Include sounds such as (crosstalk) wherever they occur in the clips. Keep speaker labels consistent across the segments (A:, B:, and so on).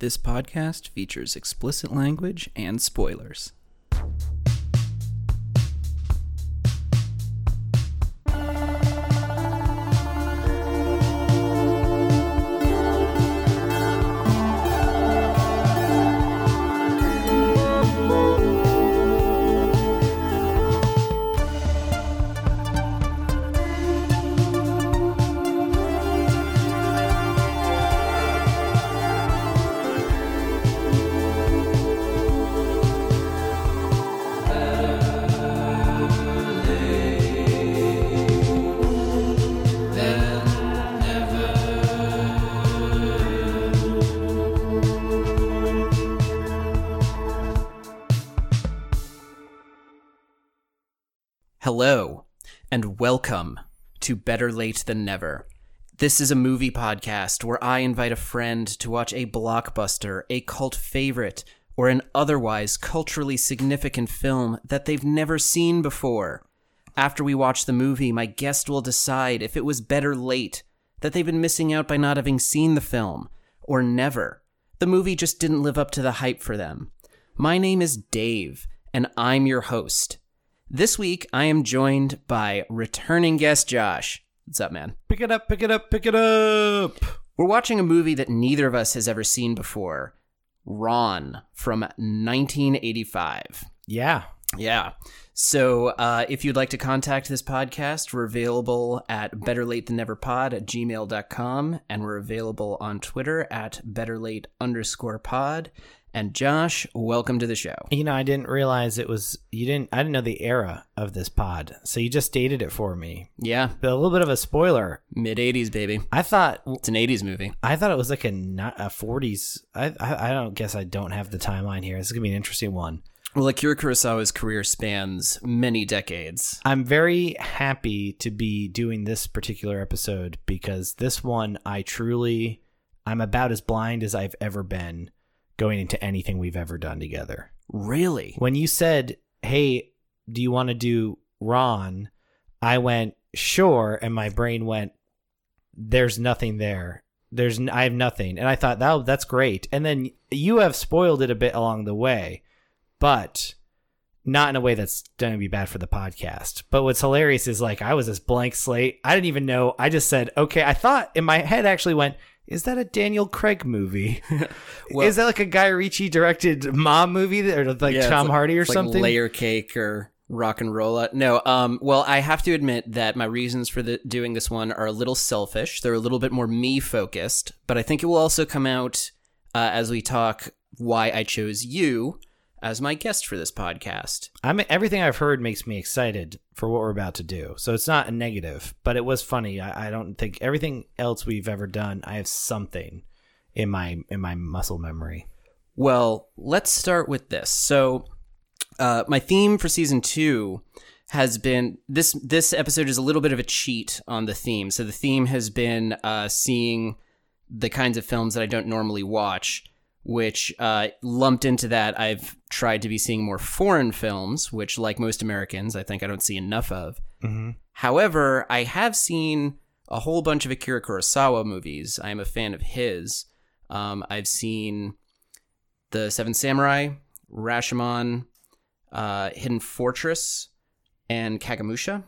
A: This podcast features explicit language and spoilers. To Better Late Than Never. This is a movie podcast where I invite a friend to watch a blockbuster, a cult favorite, or an otherwise culturally significant film that they've never seen before. After we watch the movie, my guest will decide if it was better late, that they've been missing out by not having seen the film, or never. The movie just didn't live up to the hype for them. My name is Dave, and I'm your host. This week, I am joined by returning guest Josh. What's up, man?
B: Pick it up, pick it up, pick it up.
A: We're watching a movie that neither of us has ever seen before Ron from 1985.
B: Yeah.
A: Yeah. So uh, if you'd like to contact this podcast, we're available at betterlatethanneverpod at gmail.com, and we're available on Twitter at betterlate underscore pod. And Josh, welcome to the show.
B: You know, I didn't realize it was you didn't I didn't know the era of this pod. So you just dated it for me.
A: Yeah,
B: But a little bit of a spoiler.
A: mid 80s, baby.
B: I thought
A: It's an 80s movie.
B: I thought it was like a, not a 40s. I, I I don't guess I don't have the timeline here. This is going to be an interesting one.
A: Well, Akira Kurosawa's career spans many decades.
B: I'm very happy to be doing this particular episode because this one I truly I'm about as blind as I've ever been going into anything we've ever done together.
A: Really?
B: when you said, "Hey, do you want to do Ron?" I went, "Sure," and my brain went, "There's nothing there. There's n- I have nothing." And I thought, "That that's great." And then you have spoiled it a bit along the way, but not in a way that's going to be bad for the podcast. But what's hilarious is like I was this blank slate. I didn't even know. I just said, "Okay." I thought in my head actually went, "Is that a Daniel Craig movie? (laughs)
A: Well-
B: is that like a Guy Ritchie directed mom movie that- or like
A: Yeah,
B: Tom
A: like-
B: Hardy or
A: it's like
B: something?"
A: layer cake or rock and roll. No, um, well, I have to admit that my reasons for the, doing this one are a little selfish. They're a little bit more me focused, but I think it will also come out uh, as we talk why I chose you as my guest for this podcast.
B: I'm everything I've heard makes me excited for what we're about to do. So it's not a negative, but it was funny. I, I don't think everything else we've ever done. I have something in my in my muscle memory.
A: Well, let's start with this. So, uh, my theme for season two has been this. This episode is a little bit of a cheat on the theme. So the theme has been uh, seeing the kinds of films that I don't normally watch. Which uh, lumped into that, I've tried to be seeing more foreign films, which, like most Americans, I think I don't see enough of.
B: Mm-hmm.
A: However, I have seen a whole bunch of Akira Kurosawa movies. I am a fan of his. Um, I've seen The Seven Samurai, Rashomon, uh, Hidden Fortress, and Kagemusha.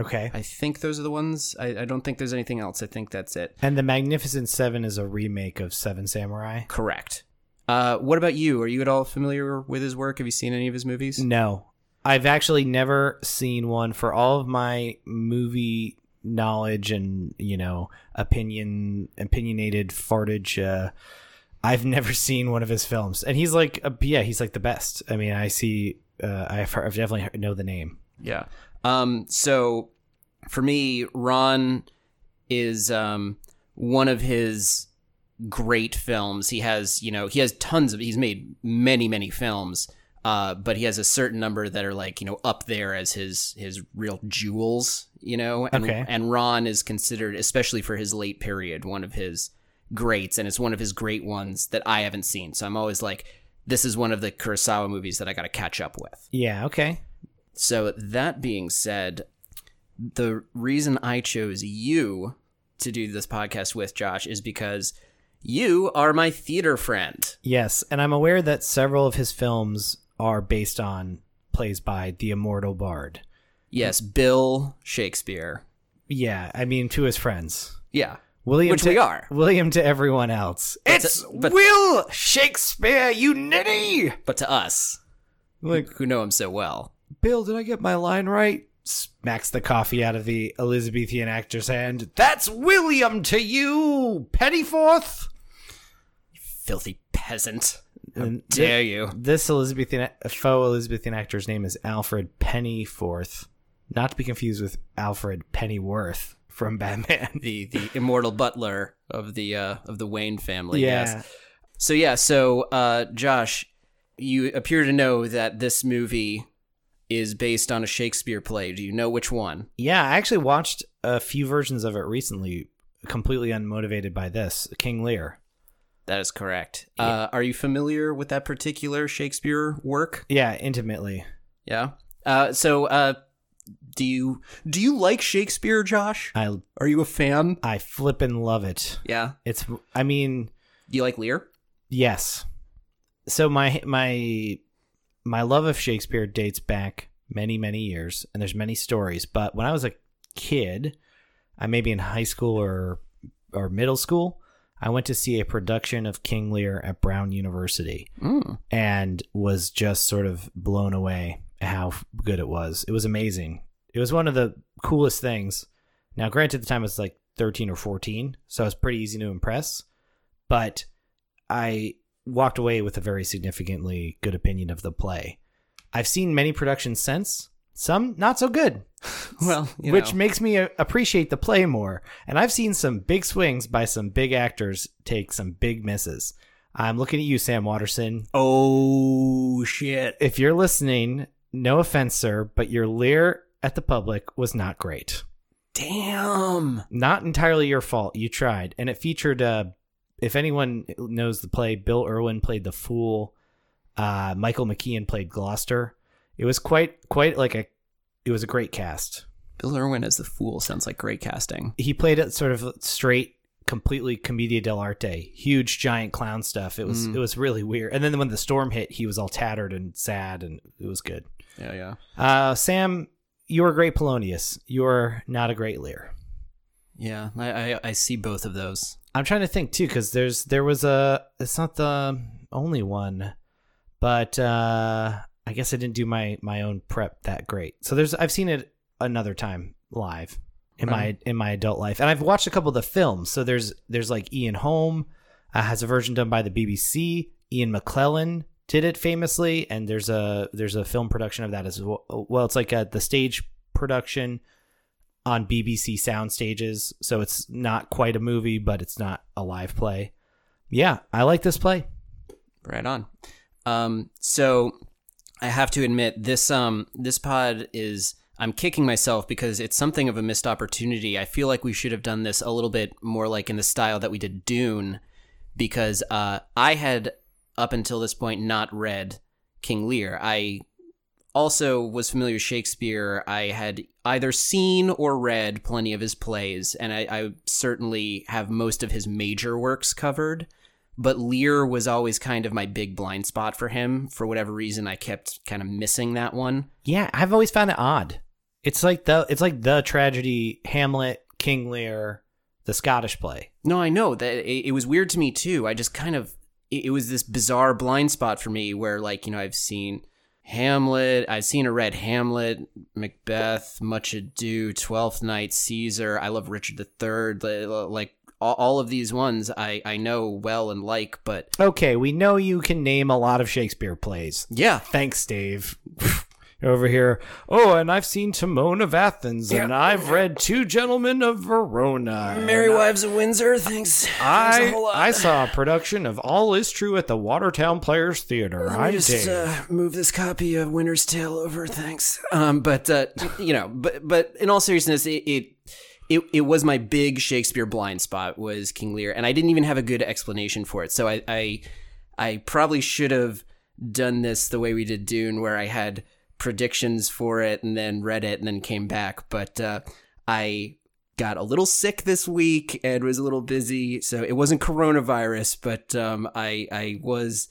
B: Okay.
A: I think those are the ones. I, I don't think there's anything else. I think that's it.
B: And the Magnificent Seven is a remake of Seven Samurai.
A: Correct. Uh, what about you? Are you at all familiar with his work? Have you seen any of his movies?
B: No, I've actually never seen one. For all of my movie knowledge and you know opinion opinionated fartage, uh, I've never (laughs) seen one of his films. And he's like, uh, yeah, he's like the best. I mean, I see. Uh, I've, heard, I've definitely heard, know the name.
A: Yeah. Um, so for me, Ron is um, one of his great films. He has, you know, he has tons of, he's made many, many films. Uh, but he has a certain number that are like, you know, up there as his, his real jewels, you know, and,
B: Okay.
A: and Ron is considered, especially for his late period, one of his greats. And it's one of his great ones that I haven't seen. So I'm always like, this is one of the Kurosawa movies that I got to catch up with.
B: Yeah. Okay.
A: So that being said, the reason I chose you to do this podcast with Josh is because You are my theater friend.
B: Yes, and I'm aware that several of his films are based on plays by the immortal bard.
A: Yes, Bill Shakespeare.
B: Yeah, I mean to his friends.
A: Yeah.
B: William
A: Which
B: to,
A: we are.
B: William to everyone else.
A: But
B: it's
A: to- but-
B: Will Shakespeare, you ninny!
A: But to us,
B: Like,
A: who know him so well.
B: Bill, did I get my line right? Smacks the coffee out of the Elizabethan actor's hand. That's William to you, Pennyforth.
A: Filthy peasant. How
B: And
A: dare you?
B: This Elizabethan faux Elizabethan actor's name is Alfred Pennyforth, not to be confused with Alfred Pennyworth from Batman.
A: The the immortal butler of the uh, of the Wayne family.
B: yeah,
A: Yes. So yeah, so uh, Josh, you appear to know that this movie is based on a Shakespeare play. Do you know which one?
B: yeah. I actually watched a few versions of it recently, completely unmotivated by this King Lear.
A: That is correct. Uh, are you familiar with that particular Shakespeare work?
B: Yeah, intimately.
A: Yeah. Uh, so, uh, do you do you like Shakespeare, Josh?
B: I
A: Are you a fan?
B: I flippin' love it.
A: Yeah.
B: It's I mean,
A: Do you like Lear?
B: yes. So my my my love of Shakespeare dates back many many years, and there's many stories. But when I was a kid, I may be in high school or or middle school. I went to see a production of King Lear at Brown University
A: Mm.
B: and was just sort of blown away how good it was. It was amazing. It was one of the coolest things. Now, granted, the time I was like 13 or 14, so it was pretty easy to impress, but I walked away with a very significantly good opinion of the play. I've seen many productions since, some not so good, (laughs)
A: Well, you
B: which
A: know.
B: makes me uh, appreciate the play more. And I've seen some big swings by some big actors take some big misses. I'm looking at you, Sam Waterston
A: oh shit.
B: if you're listening, no offense, sir, but your Lear at the public was not great.
A: Damn.
B: Not entirely your fault. You tried, and it featured. Uh, if anyone knows the play, Bill Irwin played the fool. Uh, Michael McKean played Gloucester. It was quite, quite like a. It was a great cast.
A: Bill Irwin as the fool sounds like great casting.
B: He played it sort of straight, completely commedia dell'arte, huge giant clown stuff. It was,
A: Mm.
B: it was really weird. And then when the storm hit, he was all tattered and sad, and it was good.
A: Yeah, yeah.
B: Uh, Sam, you are a great Polonius. You're not a great Lear.
A: Yeah, I, I, I see both of those.
B: I'm trying to think too, because there's there was a. It's not the only one, but uh, I guess I didn't do my my own prep that great. So there's I've seen it another time live in my
A: Right.
B: in my adult life, and I've watched a couple of the films. So there's there's like Ian Holm uh, has a version done by the BBC. Ian McKellen did it famously, and there's a there's a film production of that as well. Well, it's like a, the stage production on BBC sound stages, so it's not quite a movie, but it's not a live play. Yeah, I like this play.
A: Right on. Um, so I have to admit this um this pod is I'm kicking myself because it's something of a missed opportunity. I feel like we should have done this a little bit more like in the style that we did Dune, because uh, I had up until this point not read King Lear. I also was familiar with Shakespeare. I had either seen or read plenty of his plays, and I, I certainly have most of his major works covered but Lear was always kind of my big blind spot for him. For whatever reason, I kept kind of missing that one.
B: Yeah, I've always found it odd. It's like the it's like the tragedy Hamlet, King Lear, the Scottish play.
A: No, I know that it, it was weird to me too. I just kind of it, it was this bizarre blind spot for me where, like, you know, I've seen Hamlet, I've seen or read Hamlet, Macbeth, Much Ado, Twelfth Night, Caesar. I love Richard III. li- Like all, all of these ones, I I know well and like, but
B: Okay, we know you can name a lot of Shakespeare plays.
A: yeah,
B: Thanks, Dave. (laughs) Over here. Oh, and I've seen Timon of Athens, and I've read Two Gentlemen of Verona.
A: Merry Wives of Windsor. Thanks.
B: I. I saw a production of All Is True at the Watertown Players Theater.
A: Let
B: I'm
A: just uh, move this copy of Winter's Tale over, thanks. Um, but uh, you know, but but in all seriousness, it, it it it was my big Shakespeare blind spot was King Lear, and I didn't even have a good explanation for it. So I I, I probably should have done this the way we did Dune, where I had predictions for it and then read it and then came back. But uh, I got a little sick this week and was a little busy, so it wasn't coronavirus, but um, I I was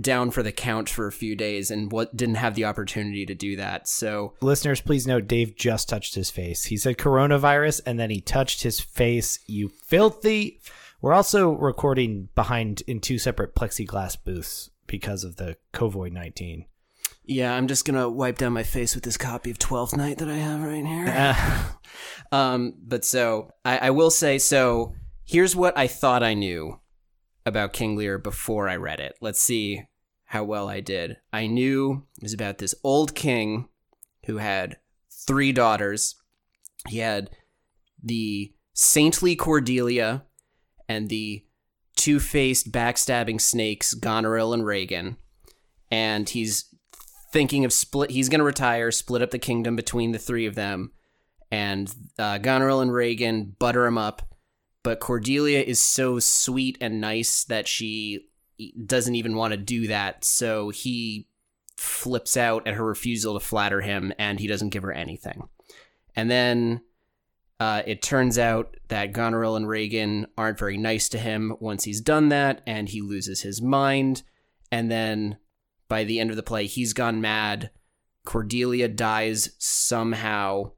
A: down for the count for a few days and what didn't have the opportunity to do that. So
B: Listeners, please note Dave just touched his face. He said coronavirus and then he touched his face. You filthy. We're also recording behind in two separate plexiglass booths because of the COVID 19.
A: Yeah, I'm just gonna wipe down my face with this copy of Twelfth Night that I have right here.
B: Uh, (laughs)
A: Um, but so I, I will say so. Here's what I thought I knew about King Lear before I read it. Let's see how well I did. I knew it was about this old king who had three daughters. He had the saintly Cordelia and the two-faced backstabbing snakes Goneril and Regan. And he's thinking of split he's going to retire, split up the kingdom between the three of them and uh, Goneril and Regan butter him up. But Cordelia is so sweet and nice that she doesn't even want to do that. So he flips out at her refusal to flatter him, and he doesn't give her anything. And then uh, it turns out that Goneril and Regan aren't very nice to him once he's done that, and he loses his mind. And then by the end of the play, he's gone mad. Cordelia dies somehow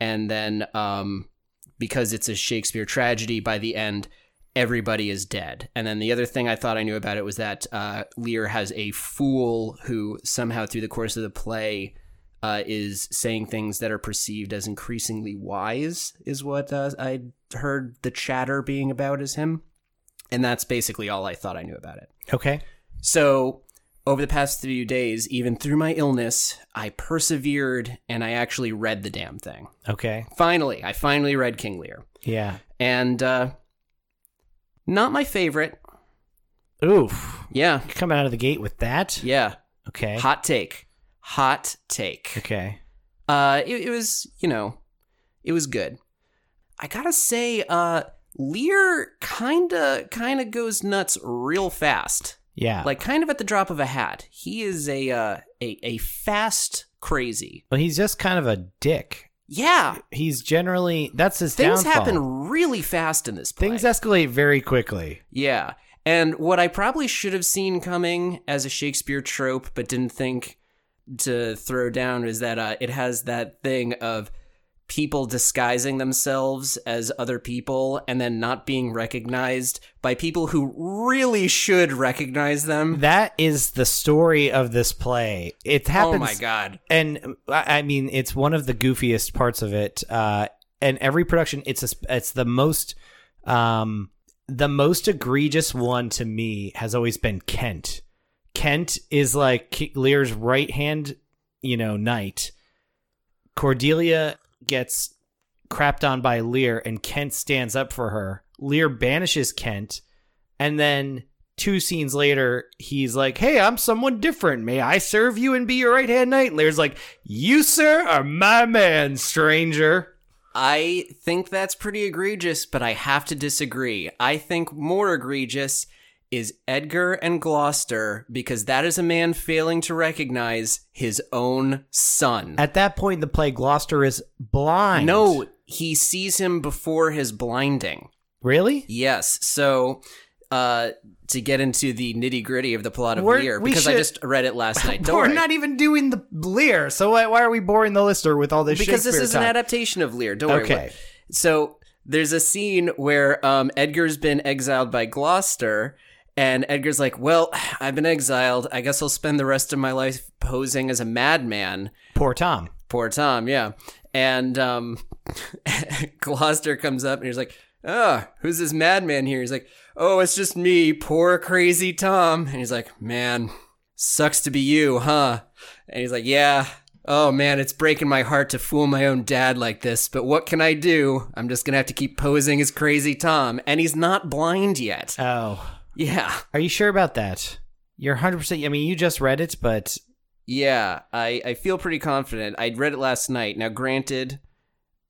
A: and then um, because it's a Shakespeare tragedy, by the end, everybody is dead. And then the other thing I thought I knew about it was that uh, Lear has a fool who somehow through the course of the play uh, is saying things that are perceived as increasingly wise, is what uh, I heard the chatter being about as him. And that's basically all I thought I knew about it.
B: okay.
A: So, over the past few days, even through my illness, I persevered and I actually read the damn thing.
B: Okay.
A: Finally, I finally read King Lear.
B: Yeah.
A: And, uh, not my favorite.
B: Oof.
A: Yeah,
B: Coming out of the gate with that?
A: yeah.
B: Okay.
A: Hot take. Hot take.
B: Okay.
A: Uh, it, it was, you know, it was good. I gotta say, uh, Lear kinda, kinda goes nuts real fast.
B: Yeah.
A: Like, kind of at the drop of a hat. He is a, uh, a, a fast crazy.
B: well, he's just kind of a dick.
A: Yeah.
B: He's generally that's his
A: Things
B: downfall.
A: happen really fast in this play.
B: Things escalate very quickly.
A: Yeah. And what I probably should have seen coming as a Shakespeare trope, but didn't think to throw down, is that uh, it has that thing of people disguising themselves as other people and then not being recognized by people who really should recognize them.
B: That is the story of this play. It happens.
A: Oh my god.
B: and I I mean, it's one of the goofiest parts of it. Uh, and every production, it's a, it's the most, um, the most egregious one to me has always been Kent. Kent is like Lear's right hand, you know, knight. Cordelia gets crapped on by Lear, and Kent stands up for her. Lear banishes Kent, and then two scenes later, he's like, "Hey, I'm someone different. May I serve you and be your right hand knight?" Lear's like, "You, sir, are my man, stranger."
A: I think that's pretty egregious, but I have to disagree. I think more egregious is Edgar and Gloucester because that is a man failing to recognize his own son.
B: At that point in the play, Gloucester is blind.
A: no, he sees him before his blinding.
B: really.
A: Yes. So, uh, to get into the nitty gritty of the plot of
B: We're-
A: Lear, because I just read it last (laughs) night. Don't
B: We're
A: worry.
B: not even doing the Lear, so why, why are we boring the listener with all this?
A: because this is an adaptation of Lear. Don't worry.
B: Okay.
A: So there's a scene where um, Edgar's been exiled by Gloucester, and Edgar's like, "Well, (sighs) I've been exiled. I guess I'll spend the rest of my life posing as a madman."
B: Poor Tom.
A: Poor Tom, yeah. And um, (laughs) Gloucester comes up and he's like, "Oh, who's this madman here?" He's like, "Oh, it's just me, poor crazy Tom." And he's like, "Man, sucks to be you, huh?" And he's like, "Yeah." Oh man, it's breaking my heart to fool my own dad like this, but what can I do? I'm just gonna have to keep posing as crazy Tom, and he's not blind yet.
B: Oh,
A: Yeah,
B: are you sure about that? You're 100. percent I mean, you just read it, but
A: yeah, I, I feel pretty confident. I read it last night. Now, granted,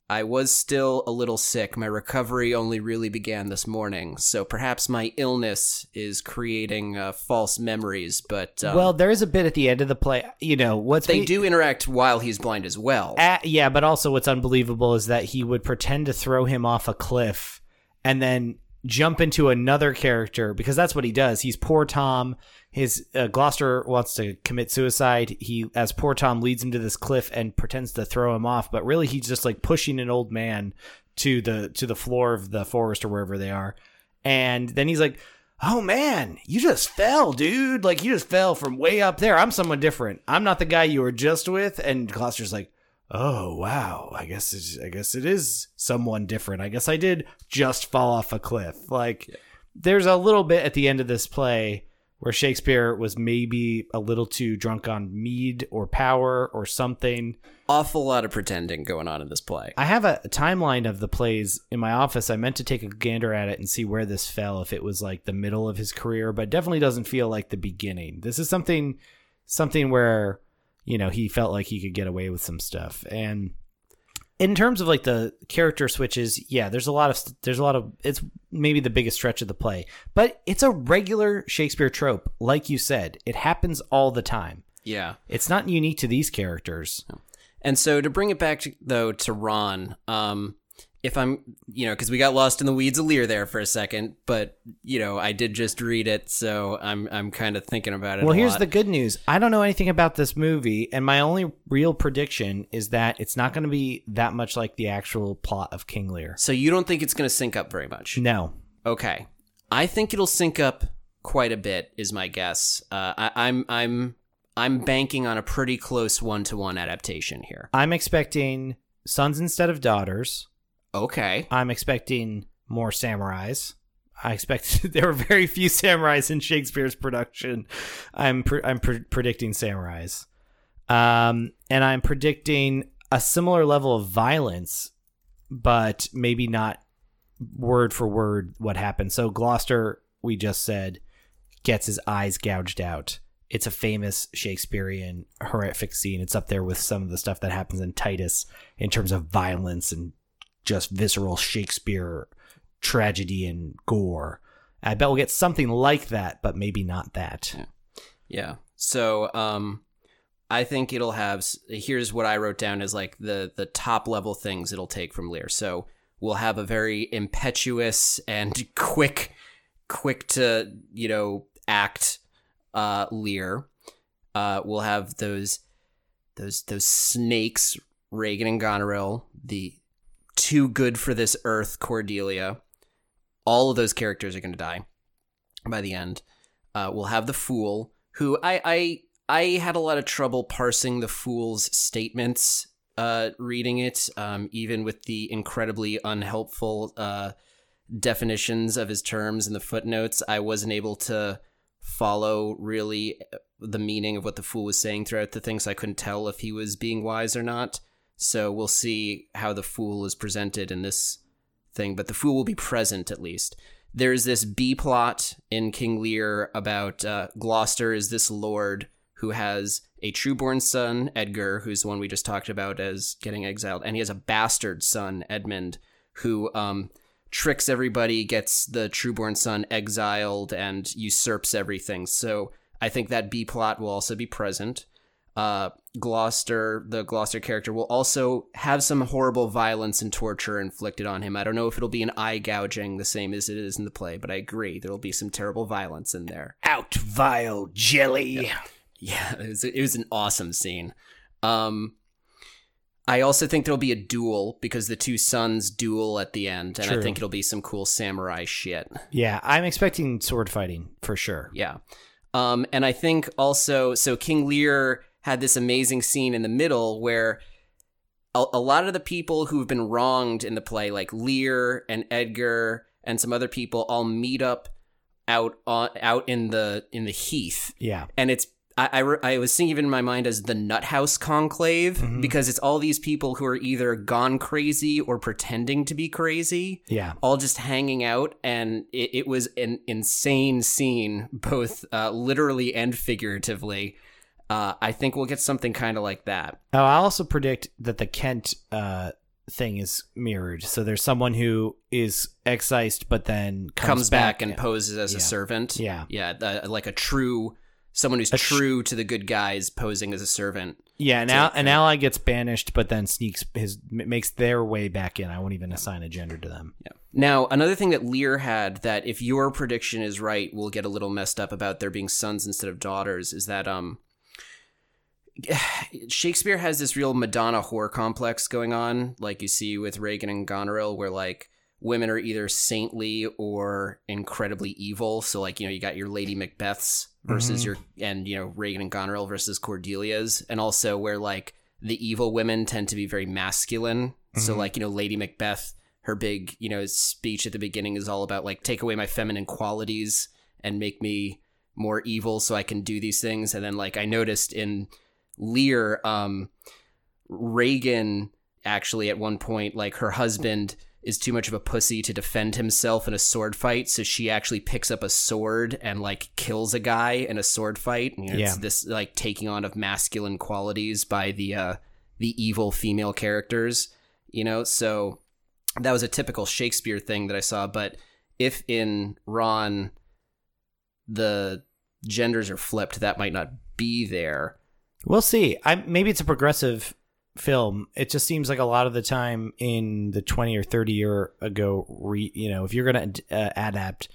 A: I was still a little sick. My recovery only really began this morning, so perhaps my illness is creating uh, false memories. But um,
B: well, there is a bit at the end of the play. You know what's
A: they
B: ma-
A: do interact while he's blind as well.
B: Uh, yeah, but also what's unbelievable is that he would pretend to throw him off a cliff and then jump into another character because that's what he does. He's poor Tom. His uh, Gloucester wants to commit suicide. He, as poor Tom, leads him to this cliff and pretends to throw him off, but really he's just like pushing an old man to the to the floor of the forest or wherever they are. And then he's like, "Oh man, you just fell, dude! Like you just fell from way up there. I'm someone different. I'm not the guy you were just with." And Gloucester's like, "Oh wow, I guess it's, I guess it is someone different. I guess I did just fall off a cliff." Like there's a little bit at the end of this play where Shakespeare was maybe a little too drunk on mead or power or something.
A: Awful lot of pretending going on in this play.
B: I have a, a timeline of the plays in my office. I meant to take a gander at it and see where this fell, if it was like the middle of his career, but definitely doesn't feel like the beginning. This is something something where, you know, he felt like he could get away with some stuff. And in terms of like the character switches, yeah, there's a lot of there's a lot of it's maybe the biggest stretch of the play, but it's a regular Shakespeare trope, like you said. It happens all the time.
A: Yeah.
B: It's not unique to these characters.
A: And so to bring it back to, though to Ron, um, if I'm, you know, because we got lost in the weeds of Lear there for a second, but you know, I did just read it, so I'm I'm kind of thinking about it.
B: Well, here's
A: lot.
B: the good news. I don't know anything about this movie, and my only real prediction is that it's not going to be that much like the actual plot of King Lear.
A: So you don't think it's going to sync up very much?
B: No.
A: Okay, I think it'll sync up quite a bit. Is my guess. Uh, I, I'm I'm I'm banking on a pretty close one to one adaptation here.
B: I'm expecting sons instead of daughters.
A: Okay.
B: I'm expecting more samurais. I expect (laughs) there were very few samurais in Shakespeare's production. I'm pre- I'm pre- predicting samurais, um, and I'm predicting a similar level of violence, but maybe not word for word what happened. So Gloucester, we just said, gets his eyes gouged out. It's a famous Shakespearean horrific scene. It's up there with some of the stuff that happens in Titus in terms of violence and just visceral Shakespeare tragedy and gore. I bet we'll get something like that, but maybe not that.
A: Yeah. So, um, I think it'll have. Here's what I wrote down as like the the top level things it'll take from Lear. So we'll have a very impetuous and (laughs) quick, quick to you know act uh, Lear. Uh, we'll have those those those snakes, Regan and Goneril, the too good for this earth Cordelia. All of those characters are going to die by the end. Uh, we'll have the fool, who I I I had a lot of trouble parsing the fool's statements uh, reading it, um, even with the incredibly unhelpful uh, definitions of his terms in the footnotes. I wasn't able to follow really uh, the meaning of what the fool was saying throughout the thing, so I couldn't tell if he was being wise or not. So we'll see how the fool is presented in this thing, but the fool will be present at least. There's this B plot in King Lear about uh, Gloucester is this lord who has a trueborn son, Edgar, who's the one we just talked about as getting exiled, and he has a bastard son, Edmund, who um, tricks everybody, gets the trueborn son exiled, and usurps everything. So I think that B plot will also be present. Uh, Gloucester, the Gloucester character, will also have some horrible violence and torture inflicted on him. I don't know if it'll be an eye gouging the same as it is in the play, but I agree there'll be some terrible violence in there.
B: Out, vile jelly.
A: Yeah, it was, it was an awesome scene. Um, I also think there'll be a duel because the two sons duel at the end, and I think it'll be some cool samurai shit.
B: Yeah, I'm expecting sword fighting for sure.
A: Yeah. Um, and I think also, so King Lear had this amazing scene in the middle where a, a lot of the people who've been wronged in the play, like Lear and Edgar and some other people, all meet up out on out in the in the heath
B: Yeah.
A: and it's I, I, I was thinking in my mind as the Nuthouse Conclave
B: Mhm.
A: because it's all these people who are either gone crazy or pretending to be crazy,
B: Yeah.
A: all just hanging out, and it, it was an insane scene, both uh, literally and figuratively. Uh, I think we'll get something kind of like that.
B: Oh, I also predict that the Kent uh, thing is mirrored. So there's someone who is excised, but then comes,
A: comes, back, and poses as
B: Yeah.
A: a servant.
B: Yeah.
A: yeah, the, like a true someone who's
B: A tr-
A: true to the good guys posing as a servant.
B: yeah, an, al- an ally gets banished, but then sneaks his makes their way back in. I won't even assign a gender to them.
A: Yeah. Now, another thing that Lear had that if your prediction is right, we'll get a little messed up about there being sons instead of daughters is that um (sighs) Shakespeare has this real Madonna whore complex going on, like you see with Regan and Goneril, where like women are either saintly or incredibly evil. So like, you know, you got your Lady Macbeths versus
B: Mhm.
A: your and you know, Regan and Goneril versus Cordelia's, and also where like the evil women tend to be very masculine. So
B: Mhm.
A: like, you know, Lady Macbeth, her big, you know, speech at the beginning is all about like take away my feminine qualities and make me more evil so I can do these things. And then like I noticed in Lear, um, Regan actually at one point, like her husband is too much of a pussy to defend himself in a sword fight, so she actually picks up a sword and like kills a guy in a sword fight. You know,
B: Yeah.
A: It's this like taking on of masculine qualities by the uh the evil female characters, you know? So that was a typical Shakespeare thing that I saw, but if in Ron the genders are flipped, that might not be there.
B: We'll see. I maybe it's a progressive film. It just seems like a lot of the time in the 20 or 30 year ago, re, you know, if you're going to uh, adapt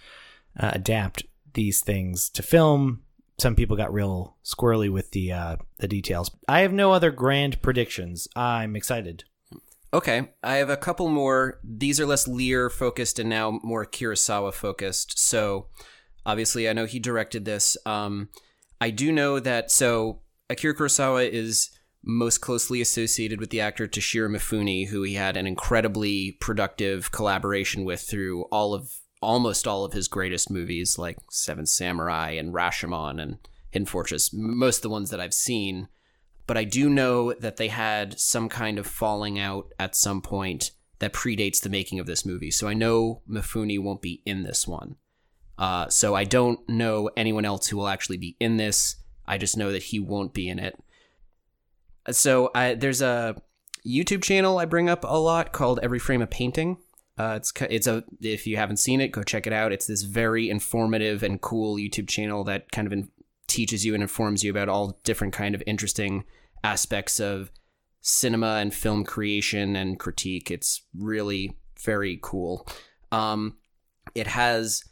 B: uh, adapt these things to film, some people got real squirrely with the uh, the details. I have no other grand predictions. I'm excited.
A: Okay, I have a couple more. These are less Lear focused and now more Kurosawa focused. So, obviously, I know he directed this. Um, I do know that. So, Akira Kurosawa is most closely associated with the actor Toshiro Mifune, who he had an incredibly productive collaboration with through all of almost all of his greatest movies, like Seven Samurai and Rashomon and Hidden Fortress. Most of the ones that I've seen but I do know that they had some kind of falling out at some point that predates the making of this movie. So I know Mifune won't be in this one. Uh, so I don't know anyone else who will actually be in this. I just know that he won't be in it. So I, there's a YouTube channel I bring up a lot called Every Frame a Painting. Uh, it's it's a if you haven't seen it, go check it out. It's this very informative and cool YouTube channel that kind of in, teaches you and informs you about all different kind of interesting aspects of cinema and film creation and critique. It's really very cool. Um, it has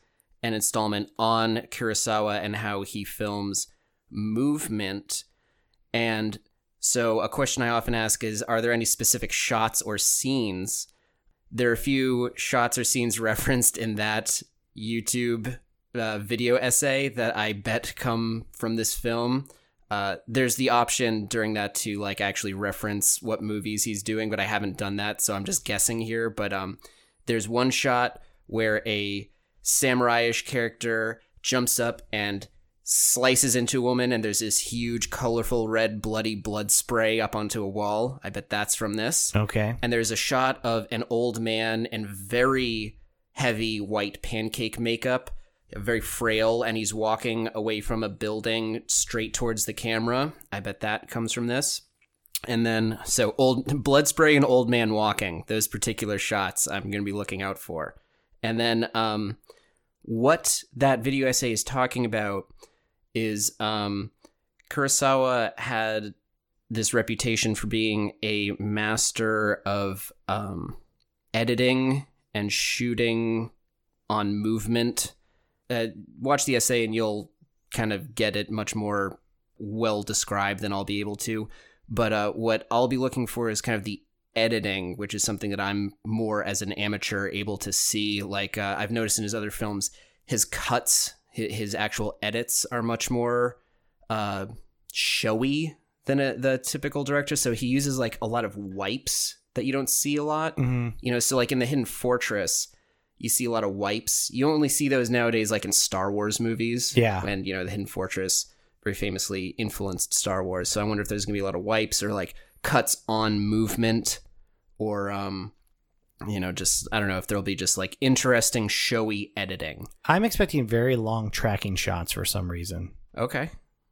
A: an installment on Kurosawa and how he films movement. And so, a question I often ask is Are there any specific shots or scenes? There are a few shots or scenes (laughs) referenced in that YouTube uh, video essay that I bet come from this film. Uh, there's the option during that to like actually reference what movies he's doing, but I haven't done that, so I'm just guessing here. But um, there's one shot where a samurai-ish character jumps up and slices into a woman, and there's this huge, colorful, red, bloody blood spray up onto a wall. I bet that's from this
B: Okay.
A: and there's a shot of an old man in very heavy white pancake makeup, very frail, and he's walking away from a building straight towards the camera. I bet that comes from this. And then, so old blood spray and old man walking, those particular shots I'm going to be looking out for. And then, um, what that video essay is talking about is um, Kurosawa had this reputation for being a master of um, editing and shooting on movement. Uh, watch the essay and you'll kind of get it much more well described than I'll be able to. But uh, what I'll be looking for is kind of the editing, which is something that I'm more as an amateur able to see. Like uh, I've noticed in his other films, his cuts, his, actual edits are much more uh, showy than a, the typical director. So he uses like a lot of wipes that you don't see a lot.
B: hmm
A: You know, so like in the Hidden Fortress, you see a lot of wipes. You only see those nowadays like in Star Wars movies.
B: Yeah.
A: And you know, the Hidden Fortress very famously influenced Star Wars. So I wonder if there's gonna be a lot of wipes or like cuts on movement or um you know, just I don't know if there'll be just like interesting showy editing.
B: I'm expecting very long tracking shots for some reason.
A: Okay.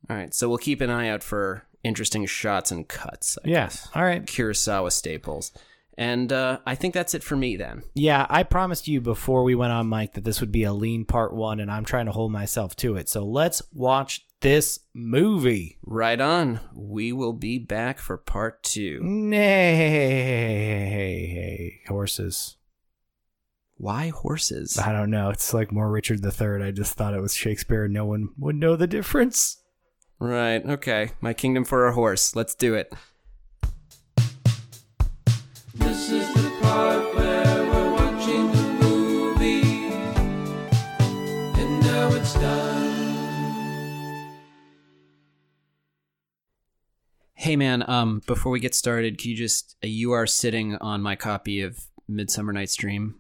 A: All right. So we'll keep an eye out for interesting shots and cuts. I
B: Yes. All right.
A: Kurosawa staples. And uh, I think that's it for me then.
B: Yeah, I promised you before we went on Mike, that this would be a lean part one, and I'm trying to hold myself to it. So let's watch this movie.
A: Right on. We will be back for part two.
B: Nay, horses.
A: Why horses?
B: I don't know. It's like more Richard III. I just thought it was Shakespeare. No one would know the difference.
A: Right, okay. My kingdom for a horse. Let's do it. Hey man, um, before we get started, can you just uh, you are sitting on my copy of Midsummer Night's Dream.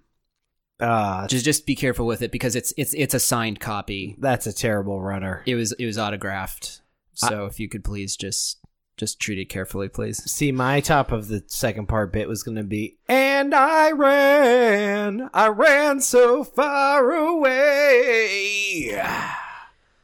B: Uh,
A: Just just be careful with it because it's it's it's a signed copy.
B: that's a terrible runner.
A: It was it was autographed. So if you could please just just treat it carefully, please.
B: See, my top of the second part bit was going to be, and I ran, I ran so far away.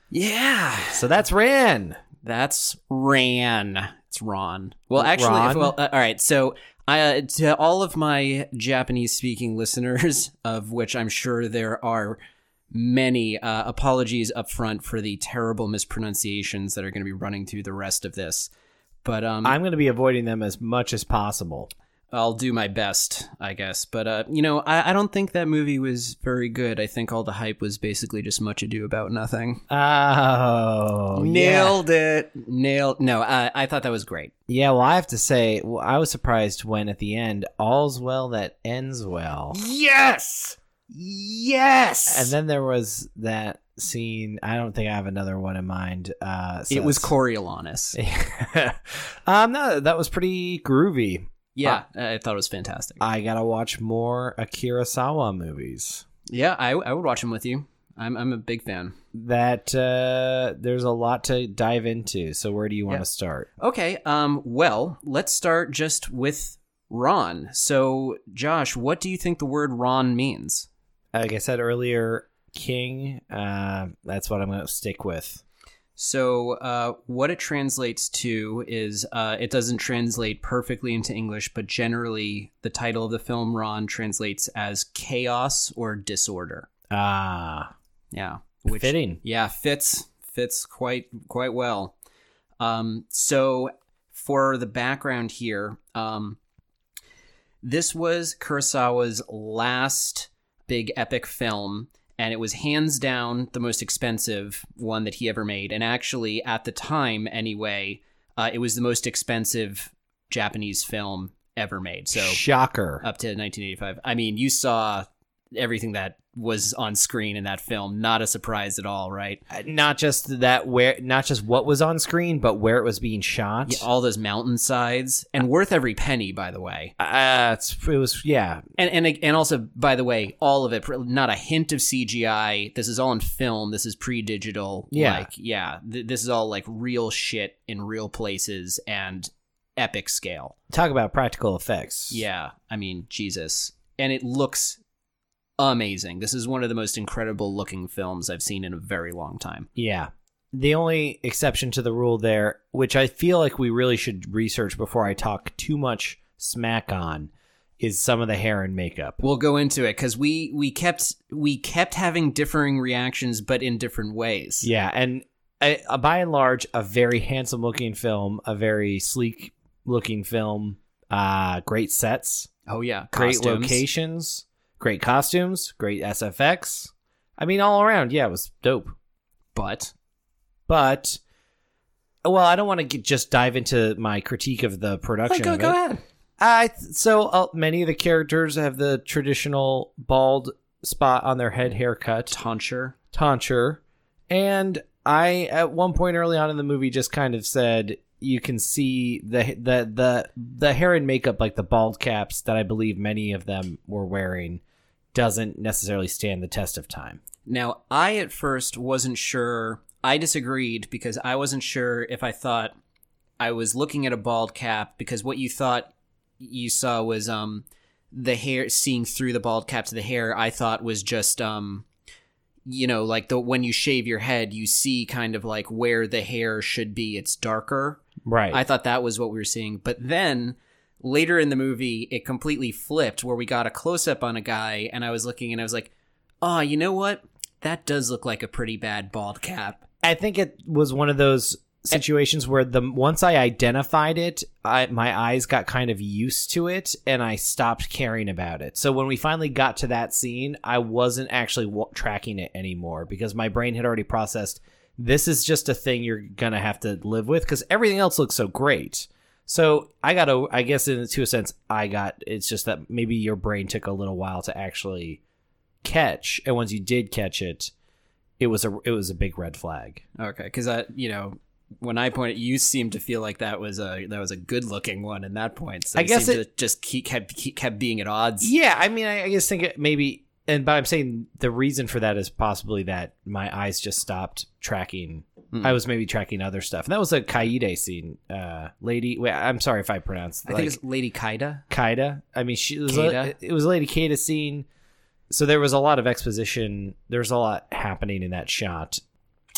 A: Yeah.
B: So that's ran.
A: That's Ran. It's Ron. Well, actually,
B: Ron?
A: well, uh, all right. So, uh, to all of my Japanese-speaking listeners, (laughs) of which I'm sure there are many, uh, apologies up front for the terrible mispronunciations that are going to be running through the rest of this. But um,
B: I'm going to be avoiding them as much as possible.
A: I'll do my best, I guess. But uh, you know, I, I don't think that movie was very good. I think all the hype was basically just much ado about nothing.
B: Oh,
A: Nailed it. Nailed. No, I, I thought that was great.
B: Yeah. yeah, well, I have to say, well, I was surprised when at the end, all's well that ends well.
A: Yes. Yes.
B: And then there was that scene. I don't think I have another one in mind. Uh,
A: it was Coriolanus. (laughs)
B: um, no, that was pretty groovy.
A: Yeah, I thought it was fantastic.
B: I gotta watch more Akira Sawa movies.
A: yeah, I, I would watch them with you. I'm I'm a big fan.
B: That uh, there's a lot to dive into. So where do you want
A: Yeah.
B: to start?
A: Okay. Um. Well, let's start just with Ron. So, Josh, what do you think the word Ron means?
B: Like I said earlier, King. Uh, that's what I'm gonna stick with.
A: So, uh, what it translates to is uh, it doesn't translate perfectly into English, but generally, the title of the film Ron translates as chaos or disorder.
B: Ah,
A: Yeah,
B: fitting.
A: Yeah, fits fits quite quite well. Um, so for the background here, um, this was Kurosawa's last big epic film, and it was hands down the most expensive one that he ever made. And actually, at the time, anyway, uh, it was the most expensive Japanese film ever made. So
B: Shocker.
A: up to 1985. I mean, you saw everything that was on screen in that film. Not a surprise at all, right?
B: Uh, not just that where, not just what was on screen, but where it was being shot.
A: Yeah, all those mountainsides and worth every penny, by the way.
B: Uh, it's, it was yeah.
A: And and and also, by the way, all of it, not a hint of CGI. This is all in film. This is pre-digital.
B: Yeah.
A: like yeah, th- this is all like real shit in real places and epic scale.
B: Talk about practical effects.
A: Yeah, I mean, Jesus. And it looks amazing. This is one of the most incredible looking films I've seen in a very long time.
B: Yeah. The only exception to the rule there, which I feel like we really should research before I talk too much smack on, is some of the hair and makeup.
A: We'll go into it cuz we we kept we kept having differing reactions but in different ways.
B: Yeah, and a, a, by and large, a very handsome looking film, a very sleek looking film, uh, great sets,
A: Oh yeah,
B: great
A: costumes.
B: locations, great costumes, great SFX. I mean, all around, yeah, it was dope.
A: But
B: But, well, I don't want to get, just dive into my critique of the production.
A: go, go ahead.
B: I so uh, many of the characters have the traditional bald spot on their head haircut,
A: Tonsure.
B: tonsure, and I at one point early on in the movie just kind of said you can see the the the the hair and makeup like the bald caps that I believe many of them were wearing doesn't necessarily stand the test of time.
A: Now, I at first wasn't sure. I disagreed because I wasn't sure if I thought I was looking at a bald cap because what you thought you saw was um the hair seeing through the bald cap to the hair. I thought was just um you know like the when you shave your head you see kind of like where the hair should be it's darker
B: Right.
A: I thought that was what we were seeing. But then later in the movie, it completely flipped where we got a close up on a guy, and I was looking and I was like, oh, you know what? That does look like a pretty bad bald cap.
B: I think it was one of those situations where the once I identified it, I, my eyes got kind of used to it, and I stopped caring about it. So when we finally got to that scene, I wasn't actually w- tracking it anymore because my brain had already processed. This is just a thing you're gonna have to live with because everything else looks so great. So I got to, I guess, in to a sense, I got. It's just that maybe your brain took a little while to actually catch, and once you did catch it, it was a it was a big red flag.
A: Okay, because I, you know, when I pointed, you seemed to feel like that was a that was a good looking one in that point. So
B: I guess it-
A: to just keep kept keep, kept being at odds.
B: Yeah, I mean, I, I just think it maybe, and but I'm saying the reason for that is possibly that my eyes just stopped tracking.
A: Hmm.
B: I was maybe tracking other stuff, and that was a Kaede scene. Uh, lady, wait, I'm sorry if I pronounced.
A: I
B: like,
A: think it's Lady Kaede.
B: Kaede. I mean, she it was a, it was Lady Kaede scene. So there was a lot of exposition. There's a lot happening in that shot.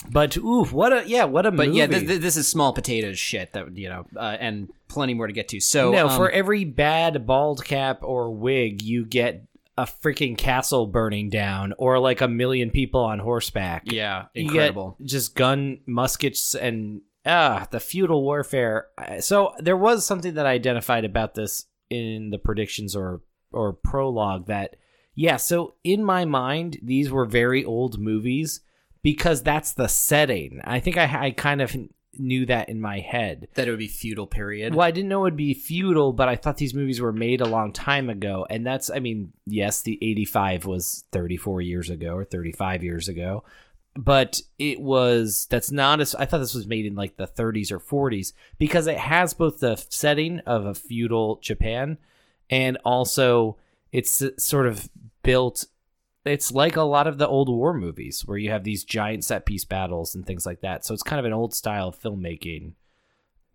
B: But ooh, what a yeah, what a
A: But
B: movie.
A: yeah, th- th- this is small potatoes shit that you know, uh, and plenty more to get to. So
B: no,
A: um,
B: for every bad bald cap or wig, you get a freaking castle burning down or like a million people on horseback.
A: yeah, incredible.
B: just gun muskets and ah, the feudal warfare. So there was something that I identified about this in the predictions or or prologue that yeah, so in my mind these were very old movies because that's the setting. I think I I kind of knew that in my head.
A: That it would be feudal period.
B: Well, I didn't know it would be feudal, but I thought these movies were made a long time ago. And that's, I mean, yes, the 85 was 34 years ago or 35 years ago, but it was, that's not as, I thought this was made in like the 30s or 40s because it has both the setting of a feudal Japan and also it's sort of built. It's like a lot of the old war movies where you have these giant set piece battles and things like that. So it's kind of an old style of filmmaking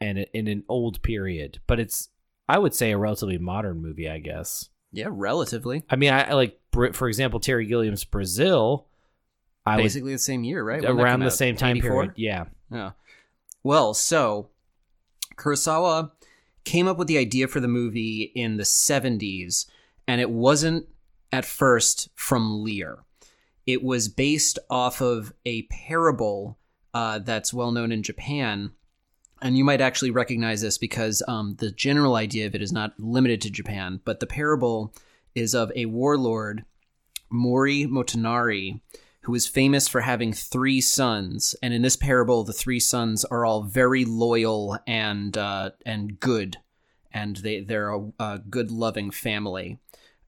B: and in an old period, but it's I would say a relatively modern movie, I guess.
A: Yeah, relatively.
B: I mean, I, I like for example Terry Gilliam's Brazil. I
A: Basically the same year, right? When
B: around the
A: out?
B: same time
A: 84?
B: period. Yeah,
A: Yeah. Well, so Kurosawa came up with the idea for the movie in the 70s, and it wasn't at first from Lear. It was based off of a parable uh, that's well known in Japan. And you might actually recognize this because um, the general idea of it is not limited to Japan, but the parable is of a warlord, Mori Motonari, who is famous for having three sons. And in this parable, the three sons are all very loyal and uh, and good, and they they're a, a good, loving family.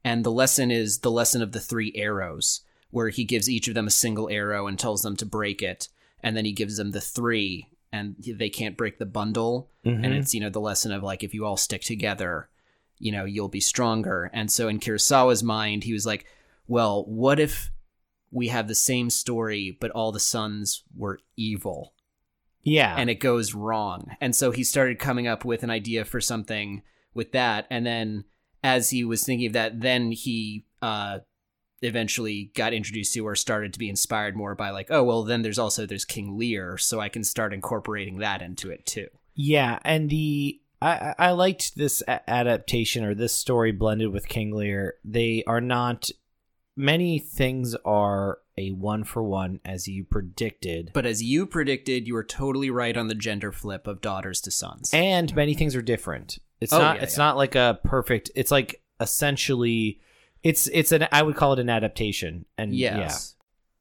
A: And the lesson is the lesson of the three arrows, where he gives each of them a single arrow and tells them to break it, and then he gives them the three, and they can't break the bundle. And mm-hmm. it's you know the lesson of like if you all stick together, you know you'll be stronger. And so in Kurosawa's mind, he was like, well, what if we have the same story, but all the sons were evil?
B: yeah,
A: and it goes wrong. And so he started coming up with an idea for something with that. And then as he was thinking of that, then he uh, eventually got introduced to or started to be inspired more by like, oh, well, then there's also there's King Lear, so I can start incorporating that into it too.
B: yeah, and the. I, I I liked this adaptation or this story blended with King Lear. They are not many things are a one for one as you predicted.
A: But as you predicted, you were totally right on the gender flip of daughters to sons.
B: and many things are different. It's
A: Oh,
B: not.
A: yeah,
B: it's
A: yeah.
B: not like a perfect. It's like essentially, it's it's an. I would call it an adaptation. And yeah.
A: yes.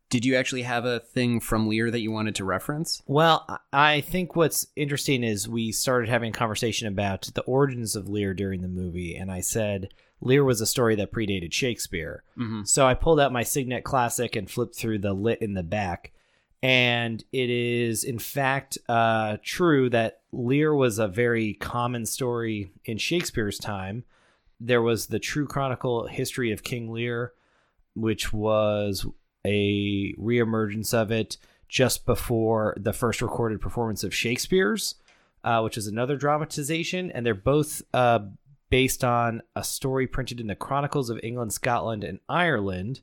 A: Did you actually have a thing from Lear that you wanted to reference?
B: Well, I- I think what's interesting is we started having a conversation about the origins of Lear during the movie, and I said Lear was a story that predated Shakespeare.
A: Mm-hmm.
B: So I pulled out my Signet Classic and flipped through the lit in the back. And it is, in fact, uh, true that Lear was a very common story in Shakespeare's time. There was the True Chronicle History of King Lear, which was a reemergence of it just before the first recorded performance of Shakespeare's, uh, which is another dramatization. And they're both uh, based on a story printed in the Chronicles of England, Scotland, and Ireland.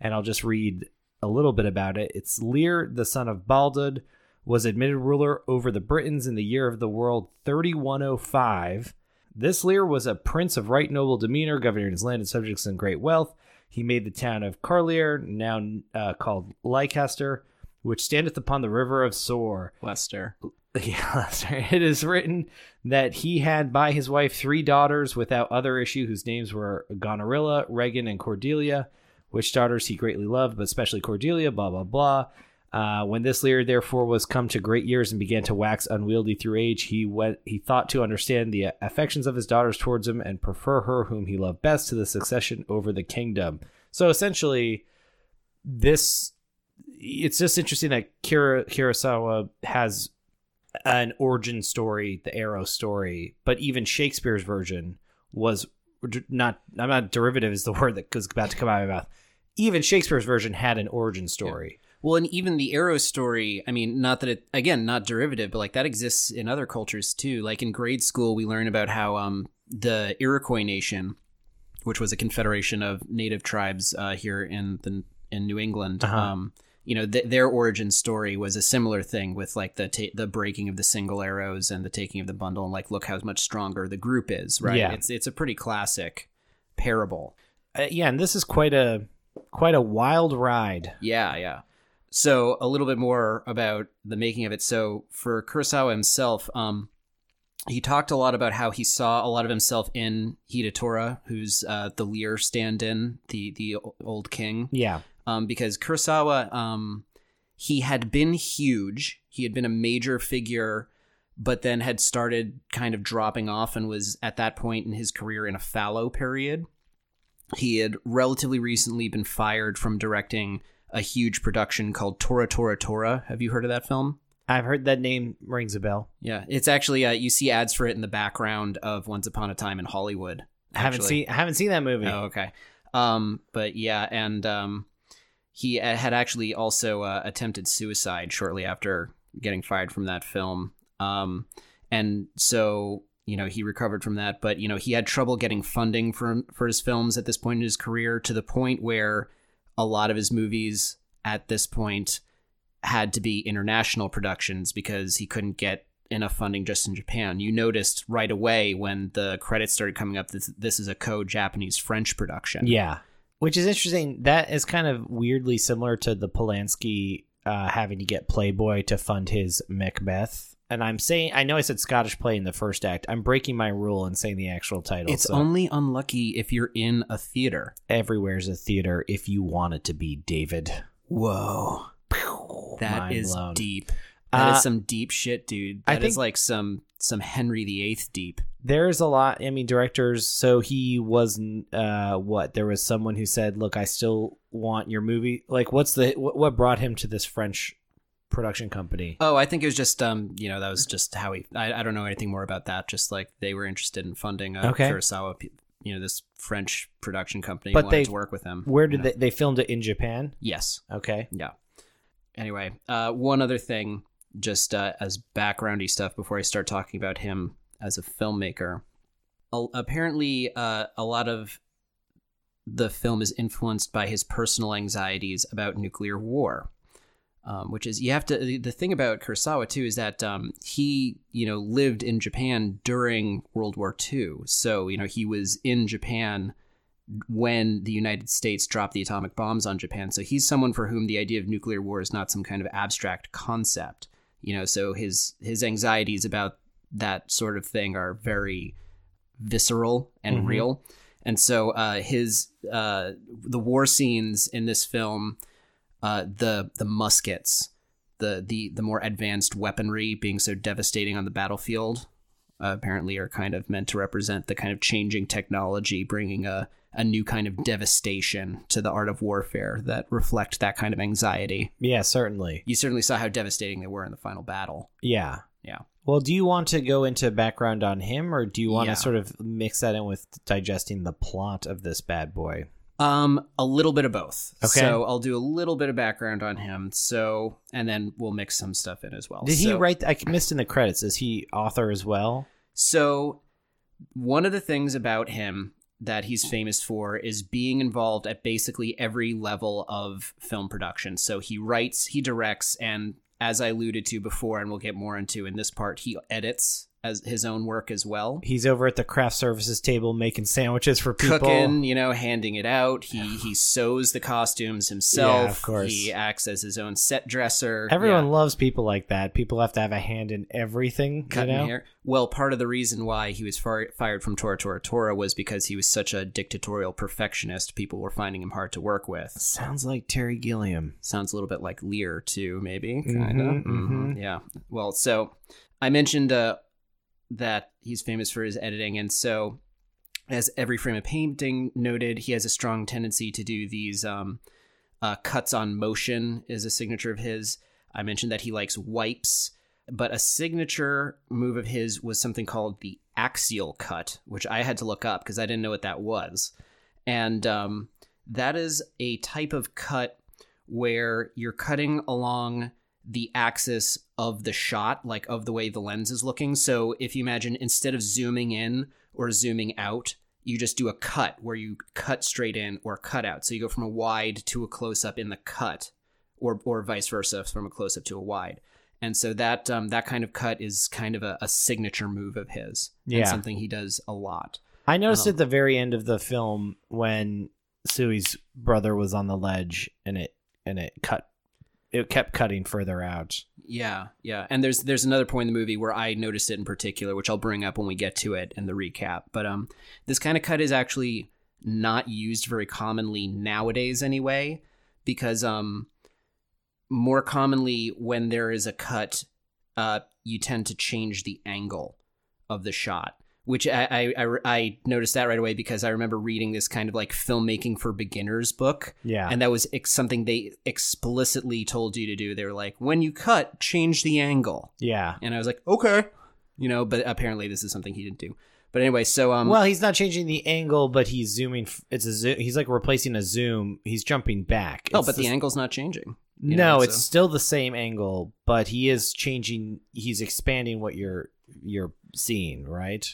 B: And I'll just read a little bit about it. It's Lear, the son of Baldud, was admitted ruler over the Britons in the year of the world 3105. This Lear was a prince of right noble demeanor, governing his land and subjects in great wealth. He made the town of Caerleir, now uh, called Leicester, which standeth upon the river of Soar.
A: Lester. (laughs)
B: Yeah, sorry. It is written that he had by his wife three daughters without other issue, whose names were Gonerilla, Regan, and Cordelia. Which daughters he greatly loved, but especially Cordelia. Blah blah blah. Uh, when this Lear therefore was come to great years and began to wax unwieldy through age, he went. He thought to understand the affections of his daughters towards him and prefer her whom he loved best to the succession over the kingdom. So essentially, this it's just interesting that Kira, Kurosawa has an origin story, the Arrow story, but even Shakespeare's version was not. I'm not derivative is the (laughs) word that was about to come out of my mouth. Even Shakespeare's version had an origin story.
A: Well, and even the arrow story, I mean, not that it, again, not derivative, but like that exists in other cultures too. Like in grade school, we learn about how um, the Iroquois Nation, which was a confederation of native tribes uh, here in the in New England,
B: Uh-huh.
A: um, you know, th- their origin story was a similar thing with like the ta- the breaking of the single arrows and the taking of the bundle, and like look how much stronger the group is, right?
B: Yeah.
A: It's it's a pretty classic parable.
B: Uh, yeah, and this is quite a quite a wild ride.
A: Yeah, yeah. So a little bit more about the making of it. So for Kurosawa himself, um, he talked a lot about how he saw a lot of himself in Hidetora, who's uh, the Lear stand-in, the the old king,
B: Yeah,
A: um, because Kurosawa, um, he had been huge. He had been a major figure, but then had started kind of dropping off and was at that point in his career in a fallow period. He had relatively recently been fired from directing a huge production called Tora Tora Tora. Have you heard of that film?
B: I've heard that name rings a bell.
A: Yeah, it's actually uh, you see ads for it in the background of Once Upon a Time in Hollywood.
B: I haven't seen I haven't seen that movie.
A: Oh, okay. Um, but yeah, and um, he uh, had actually also uh, attempted suicide shortly after getting fired from that film. Um, and so you know he recovered from that, but you know he had trouble getting funding for for his films at this point in his career to the point where a lot of his movies at this point had to be international productions because he couldn't get enough funding just in Japan. You noticed right away when the credits started coming up that this is a co-Japanese French production.
B: Yeah, which is interesting. That is kind of weirdly similar to the Polanski uh, having to get Playboy to fund his Macbeth. And I'm saying, I know I said Scottish play in the first act. I'm breaking my rule and saying the actual title.
A: It's
B: so
A: only unlucky if you're in a theater.
B: everywhere's a theater if you want it to be, David.
A: Whoa. That is
B: blown.
A: deep. That is
B: Uh,
A: some deep shit, dude.
B: I
A: That is
B: think-
A: like some some Henry VIII deep.
B: There's a lot. I mean, directors. So he was uh, what? There was someone who said, "Look, I still want your movie." Like, what's the what brought him to this French production company?
A: Oh, I think it was just um, you know, that was just how he. I, I don't know anything more about that. Just like they were interested in funding uh,
B: Okay.
A: Kurosawa, you know, this French production company
B: But
A: wanted
B: they-
A: to work with him.
B: Where did
A: know.
B: they? They filmed it in Japan.
A: Yes.
B: Okay.
A: Yeah. Anyway, uh, one other thing, just uh, as backgroundy stuff before I start talking about him as a filmmaker. A- apparently, uh, a lot of the film is influenced by his personal anxieties about nuclear war. Um, which is you have to the- thing about Kurosawa too is that um, he you know lived in Japan during World War II, so you know he was in Japan when the United States dropped the atomic bombs on Japan. So he's someone for whom the idea of nuclear war is not some kind of abstract concept. You know, so his his anxieties about that sort of thing are very visceral and
B: Mhm.
A: real. And so uh, his uh, the war scenes in this film, uh, the the muskets, the the the more advanced weaponry being so devastating on the battlefield, uh, apparently are kind of meant to represent the kind of changing technology, bringing a a new kind of devastation to the art of warfare that reflect that kind of anxiety.
B: Yeah, certainly.
A: You certainly saw how devastating they were in the final battle.
B: Yeah.
A: Yeah.
B: Well, do you want to go into background on him, or do you want
A: Yeah.
B: to sort of mix that in with digesting the plot of this bad boy?
A: Um, a little bit of both.
B: Okay.
A: So I'll do a little bit of background on him. So, and then we'll mix some stuff in as well.
B: Did he write? I missed in the credits. Is he author as well?
A: So, one of the things about him that he's famous for is being involved at basically every level of film production. So, he writes, he directs, and as I alluded to before, and we'll get more into in this part, he edits as his own work as well.
B: He's over at the craft services table making sandwiches for people.
A: Cooking, you know, handing it out. He he sews the costumes himself.
B: Yeah, of course.
A: He acts as his own set dresser.
B: Everyone
A: Yeah.
B: loves people like that. People have to have a hand in everything.
A: cutting
B: you know?
A: hair. Well, part of the reason why he was far- fired from Tora Tora Tora was because he was such a dictatorial perfectionist. People were finding him hard to work with.
B: Sounds like Terry Gilliam.
A: Sounds a little bit like Lear too, maybe. Kind of.
B: mhm.
A: Yeah. Well, so I mentioned uh, that he's famous for his editing, and so as Every Frame a Painting noted, he has a strong tendency to do these um, uh, cuts on motion. Is a signature of his. I mentioned that he likes wipes, but a signature move of his was something called the axial cut, which I had to look up because I didn't know what that was, and um, that is a type of cut where you're cutting along the axis of the shot, like of the way the lens is looking. So if you imagine instead of zooming in or zooming out, you just do a cut where you cut straight in or cut out. So you go from a wide to a close up in the cut, or or vice versa, from a close up to a wide. And so that um, that kind of cut is kind of a, a signature move of his, and
B: Yeah.
A: something he does a lot.
B: I noticed
A: Um,
B: at the very end of the film when Sui's brother was on the ledge and it and it cut it kept cutting further out.
A: Yeah, yeah. And there's there's another point in the movie where I noticed it in particular, which I'll bring up when we get to it in the recap. But um this kind of cut is actually not used very commonly nowadays anyway, because um more commonly when there is a cut, uh you tend to change the angle of the shot. Which I, I, I, noticed that right away because I remember reading this kind of like filmmaking for beginners book
B: Yeah.
A: and that was ex- something they explicitly told you to do. They were like, when you cut, change the angle.
B: yeah.
A: And I was like, okay, you know. But apparently, this is something he didn't do. But anyway, so um,
B: well, he's not changing the angle, but he's zooming. f- It's a zoom. He's like replacing a zoom. He's jumping back.
A: oh,
B: It's
A: but the
B: s-
A: angle's not changing.
B: no,
A: know,
B: it's
A: so-
B: still the same angle, but he is changing. He's expanding what you're you're seeing, right?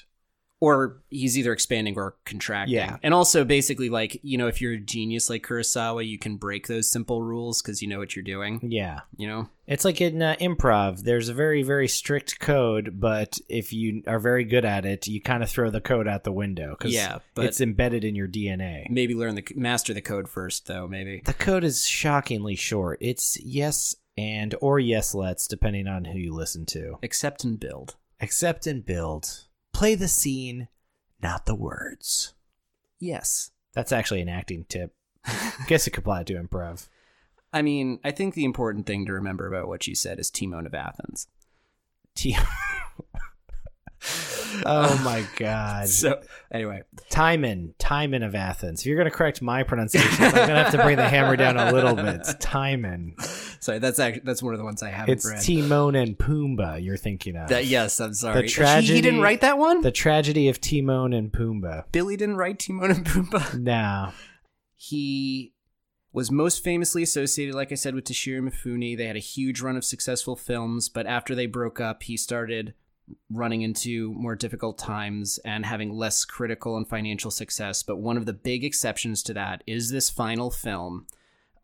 A: Or he's either expanding or contracting.
B: Yeah.
A: And also, basically, like you know, if you're a genius like Kurosawa, you can break those simple rules because you know what you're doing.
B: Yeah.
A: You know.
B: It's like in uh, improv. There's a very, very strict code, but if you are very good at it, you kind of throw the code out the window because
A: Yeah,
B: it's embedded in your DNA.
A: Maybe learn the master the code first, though. Maybe.
B: The code is shockingly short. It's yes and or yes let's, depending on who you listen to.
A: Accept and build.
B: Accept and build. Play the scene, not the words.
A: Yes.
B: That's actually an acting tip. (laughs) Guess it could apply to improv.
A: I mean, I think the important thing to remember about what you said is Timon of Athens.
B: T- (laughs) oh my god.
A: So, anyway,
B: Timon, Timon of Athens. If you're going to correct my pronunciation, I'm going to have to bring the hammer down a little bit. It's Timon.
A: sorry, that's actually that's one of the ones I haven't
B: It's
A: read.
B: Timon and Pumbaa you're thinking of.
A: that, yes, I'm sorry.
B: The
A: He-
B: tragedy-
A: he, didn't write that one.
B: the tragedy of Timon and Pumbaa.
A: Billy didn't write Timon and Pumbaa. (laughs)
B: No.
A: He was most famously associated, like I said, with Toshiro Mifune. They had a huge run of successful films, but after they broke up, he started running into more difficult times and having less critical and financial success. But one of the big exceptions to that is this final film,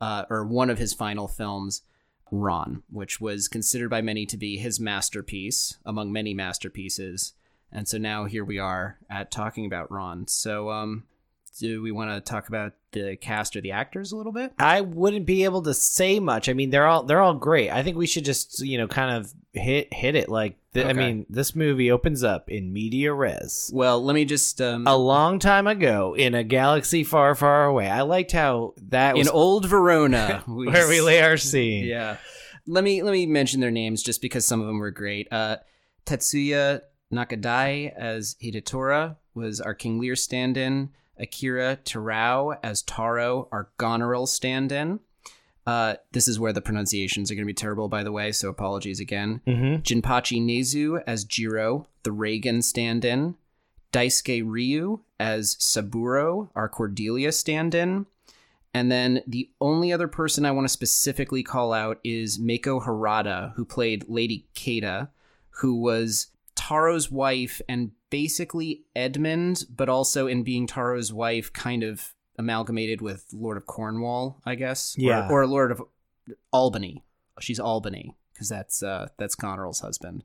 A: uh, or one of his final films, Ran, which was considered by many to be his masterpiece among many masterpieces. And so now here we are at talking about Ran. So, um, do we want to talk about the cast or the actors a little bit?
B: I wouldn't be able to say much. I mean, they're all they're all great. I think we should just, you know, kind of hit hit it like th- I mean, this movie opens up in media res.
A: Well, let me just um,
B: A long time ago in a galaxy far, far away. I liked how that was
A: in old Verona, (laughs) we
B: where we lay our scene.
A: Yeah. Let me let me mention their names just because some of them were great. Uh, Tatsuya Nakadai as Hidetora was our King Lear stand-in. Akira Terao as Taro, our Goneril stand-in. Uh, this is where the pronunciations are going to be terrible, by the way, so apologies again.
B: Mm-hmm.
A: Jinpachi Nezu as Jiro, the Regan stand-in. Daisuke Ryu as Saburo, our Cordelia stand-in. And then the only other person I want to specifically call out is Mieko Harada, who played Lady Kaede, who was Taro's wife and basically Edmund, but also in being Taro's wife, kind of amalgamated with Lord of Cornwall, I guess. Or-
B: Yeah.
A: Or, Lord of Albany. She's Albany, because that's uh, that's Goneril's husband.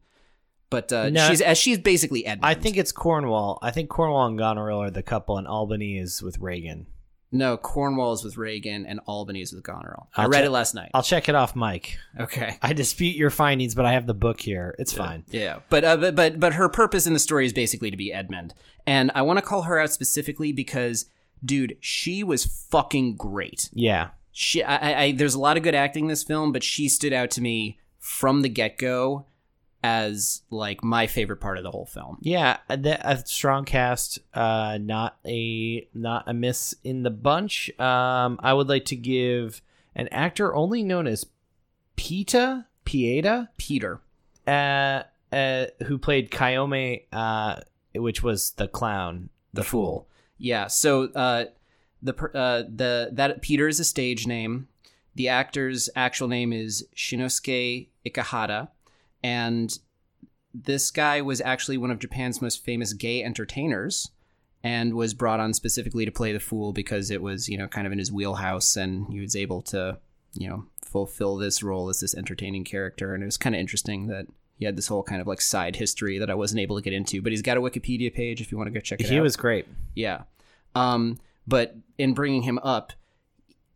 A: but uh,
B: No.
A: she's as she's basically Edmund.
B: I think it's Cornwall. I think Cornwall and Goneril are the couple, and Albany is with Regan.
A: No Cornwall is with Regan and Albany is with Goneril. I
B: I'll
A: read
B: check-
A: it last night.
B: I'll check it off, Mike.
A: okay.
B: I dispute your findings, but I have the book here. It's fine.
A: Yeah, but uh, but but but her purpose in the story is basically to be Edmund, and I want to call her out specifically because, dude, she was fucking great.
B: Yeah.
A: She, I, I, I there's a lot of good acting in this film, but she stood out to me from the get go as like my favorite part of the whole film.
B: Yeah, a, a strong cast. Uh, not a not a miss in the bunch. Um, I would like to give an actor only known as Pita Pieta,
A: Peter,
B: uh, uh, who played Kyoami, uh, which was the clown,
A: the fool. Yeah. So uh, the per- uh, the that Peter is a stage name. The actor's actual name is Shinnosuke Ikehata, and this guy was actually one of Japan's most famous gay entertainers, and was brought on specifically to play the fool because it was you know kind of in his wheelhouse, and he was able to you know fulfill this role as this entertaining character, and it was kind of interesting that. He had this whole kind of like side history that I wasn't able to get into, but he's got a Wikipedia page if you want to go check it out.
B: He was great.
A: Yeah. Um, but in bringing him up,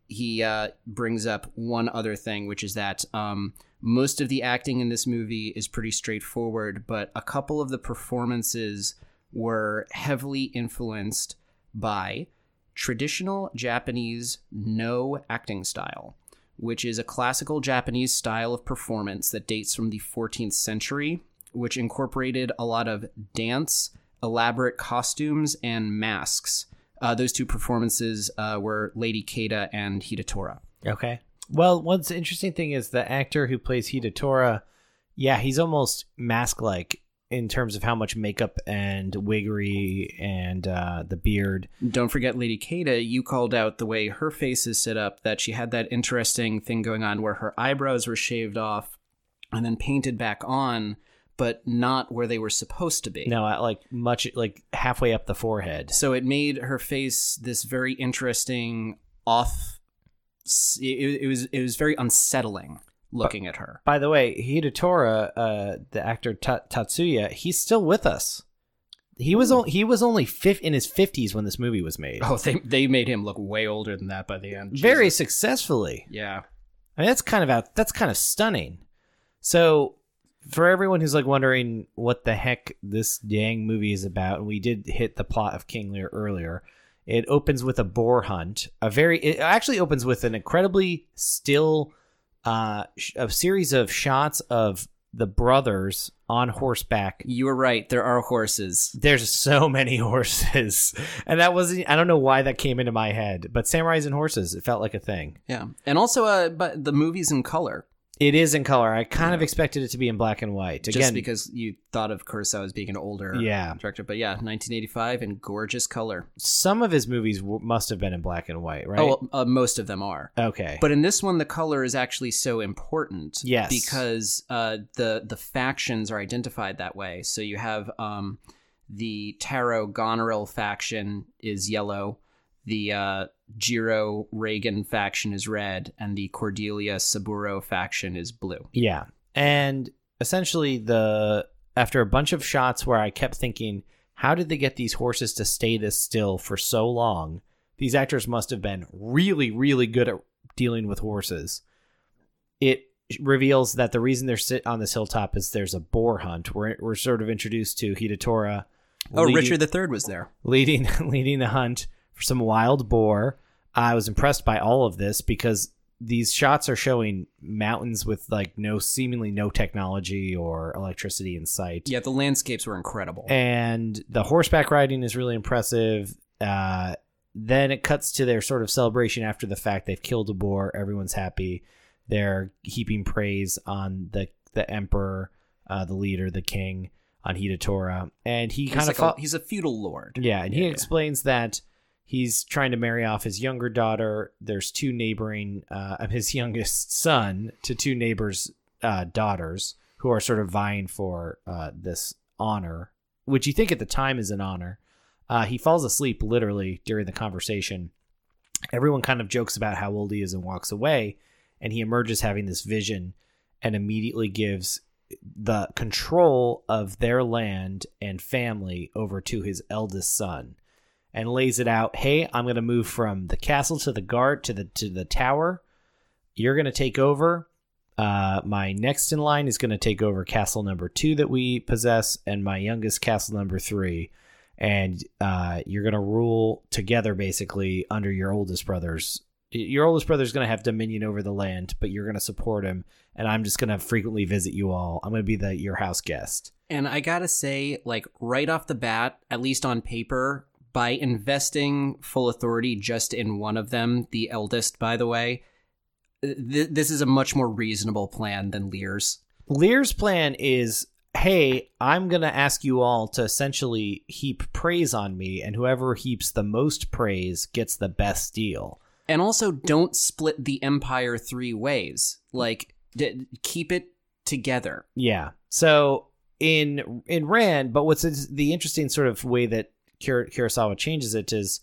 A: he uh, brings up one other thing, which is that um, most of the acting in this movie is pretty straightforward, but a couple of the performances were heavily influenced by traditional Japanese Noh acting style, which is a classical Japanese style of performance that dates from the 14th century, which incorporated a lot of dance, elaborate costumes, and masks. Uh, those two performances uh, were Lady Keita and Hidetora.
B: Okay. Well, what's interesting thing is the actor who plays Hidetora, yeah, he's almost mask like in terms of how much makeup and wiggery and uh, the beard.
A: Don't forget Lady Keita, you called out the way her face is set up, that she had that interesting thing going on where her eyebrows were shaved off and then painted back on, but not where they were supposed to be.
B: No, like much like halfway up the forehead.
A: So it made her face this very interesting off. It, it was it was very unsettling looking at her.
B: By the way, Hidetora, uh, the actor Ta- Tatsuya, he's still with us. He was o- he was only fif- in his fifties when this movie was made.
A: Oh, they they made him look way older than that by the end.
B: Very successfully.
A: yeah.
B: I mean, that's kind of out. That's kind of stunning. So, for everyone who's like wondering what the heck this dang movie is about, and we did hit the plot of King Lear earlier. It opens with a boar hunt. A very. It actually opens with an incredibly still, uh, sh- a series of shots of the brothers on horseback.
A: You were right. There are horses.
B: There's so many (laughs) horses, and that wasn't. I don't know why that came into my head, but samurais and horses. It felt like a thing.
A: Yeah, and also, uh, but the movie's in color.
B: It is in color. I kind of expected it to be in black and white. Again,
A: just because you thought of Kurosawa as being an older
B: Yeah.
A: director. But yeah, 1985 in gorgeous color.
B: some of his movies w- must have been in black and white, right?
A: Oh, uh, most of them are.
B: okay.
A: But in this one, the color is actually so important.
B: Yes.
A: because uh, the the factions are identified that way. So you have um, the Taro Goneril faction is yellow, the uh, Jiro Regan faction is red, and the Cordelia Saburo faction is blue.
B: yeah, and essentially the after a bunch of shots where I kept thinking, how did they get these horses to stay this still for so long? These actors must have been really, really good at dealing with horses. It reveals that the reason they're sit on this hilltop is there's a boar hunt. We're we're sort of introduced to Hidetora.
A: Oh,
B: leading-
A: Richard III was there.
B: leading (laughs) leading the hunt for some wild boar. I was impressed by all of this because these shots are showing mountains with like no seemingly no technology or electricity in sight.
A: Yeah, the landscapes were incredible.
B: And the horseback riding is really impressive. Uh, then it cuts to their sort of celebration after the fact. They've killed a boar. Everyone's happy. They're heaping praise on the the emperor, uh, the leader, the king, on Hidetora, and he
A: he's,
B: kind
A: like
B: of
A: a, he's a feudal lord.
B: yeah, and he
A: Yeah, yeah.
B: explains that he's trying to marry off his younger daughter. There's two neighboring, uh, his (laughs) youngest son to two neighbors' uh, daughters who are sort of vying for uh, this honor, which you think at the time is an honor. Uh, he falls asleep literally during the conversation. Everyone kind of jokes about how old he is and walks away, and he emerges having this vision and immediately gives the control of their land and family over to his eldest son and lays it out hey i'm going to move from the castle to the guard to the to the tower. You're going to take over. Uh, my next in line is going to take over castle number two that we possess and my youngest castle number three. And uh, you're going to rule together basically under your oldest brother's your oldest brother's going to have dominion over the land but you're going to support him and i'm just going to frequently visit you all. I'm going to be the your house guest.
A: And I gotta say, like, right off the bat, at least on paper, by investing full authority just in one of them, the eldest, by the way, th- this is a much more reasonable plan than Lear's.
B: lear's plan is hey i'm going to ask you all to essentially heap praise on me and whoever heaps the most praise gets the best deal
A: And also, don't split the empire three ways. Like, d- keep it together.
B: Yeah. So in in Rand, but what's the interesting sort of way that Kurosawa changes it is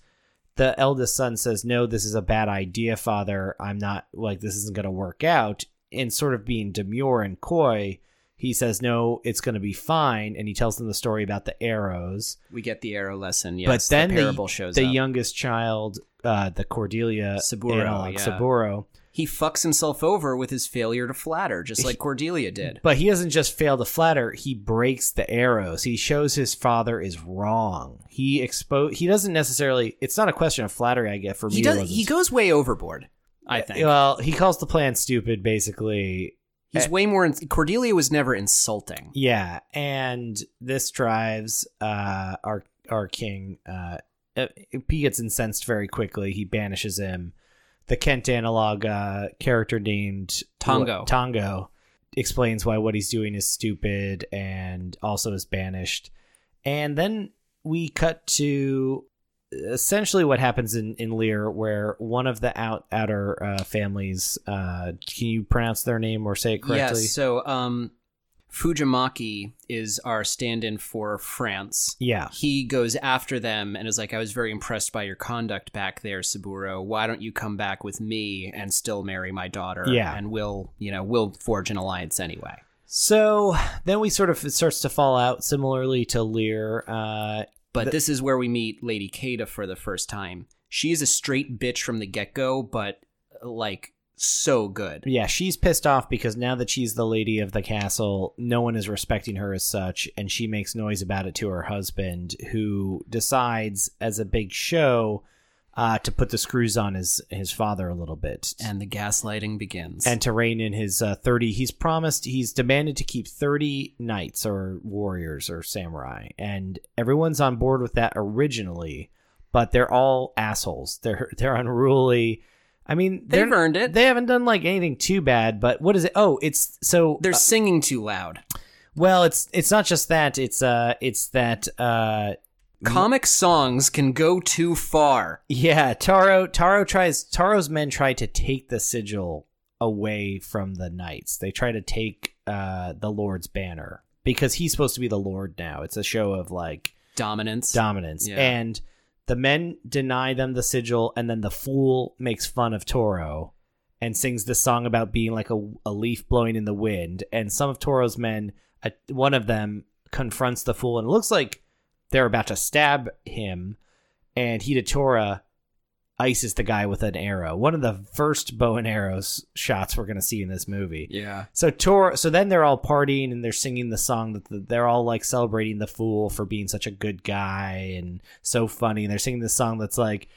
B: the eldest son says, "No, this is a bad idea, father. I'm not like this isn't going to work out." And sort of being demure and coy, he says, "No, it's going to be fine." And he tells them the story about the arrows.
A: We get the arrow lesson. Yes,
B: but then
A: the
B: the, the youngest child, uh, the Cordelia
A: Saburo,
B: analog,
A: yeah.
B: Saburo,
A: he fucks himself over with his failure to flatter, just like (laughs) Cordelia did.
B: But he doesn't just fail to flatter; he breaks the arrows. He shows his father is wrong. He expose. He doesn't necessarily. It's not a question of flattery. I get for me.
A: He
B: it
A: does. He goes way overboard. I think
B: Well, he calls the plan stupid, basically.
A: he's way more. In- Cordelia was never insulting.
B: Yeah, and this drives uh, our our king. Uh, uh, he gets incensed very quickly. He banishes him. The Kent analog uh, character named
A: Tango.
B: Tango explains why what he's doing is stupid and also is banished. And then we cut to essentially what happens in, in Lear, where one of the out outer uh, families. Uh, can you pronounce their name or say it correctly?
A: Yes. So, um, Fujimaki is our stand-in for France.
B: Yeah.
A: He goes after them and is like, "I was very impressed by your conduct back there, Saburo. Why don't you come back with me and still marry my daughter?
B: Yeah.
A: and we'll, you know, we'll forge an alliance anyway."
B: So then we sort of it starts to fall out similarly to Lear. Uh,
A: But
B: The-
A: this is where we meet Lady Kaede for the first time. She's a straight bitch from the get-go, but like so good.
B: yeah, she's pissed off because now that she's the lady of the castle, no one is respecting her as such, and she makes noise about it to her husband, who decides, as a big show, uh, to put the screws on his his father a little bit.
A: And the gaslighting begins.
B: and to reign in his uh, 30 he's promised he's demanded to keep 30 knights or warriors or samurai and everyone's on board with that originally but they're all assholes they're they're unruly i mean
A: They've earned it.
B: they haven't done like anything too bad but what is it oh it's so
A: They're
B: uh,
A: singing too loud.
B: well it's it's not just that it's uh it's that uh
A: Comic songs can go too far.
B: Yeah, Taro Taro tries Taro's men try to take the sigil away from the knights. They try to take uh the Lord's banner because he's supposed to be the Lord now. It's a show of like
A: Dominance.
B: dominance.
A: Yeah.
B: And the men deny them the sigil and then the fool makes fun of Toro and sings this song about being like a, a leaf blowing in the wind. And some of Toro's men uh, one of them confronts the fool and it looks like they're about to stab him. And Hidetora ices the guy with an arrow. One of the first bow and arrows shots we're going to see in this movie.
A: yeah.
B: So Tor, so then they're all partying and they're singing the song that the, they're all like celebrating the fool for being such a good guy and so funny. And they're singing this song that's like,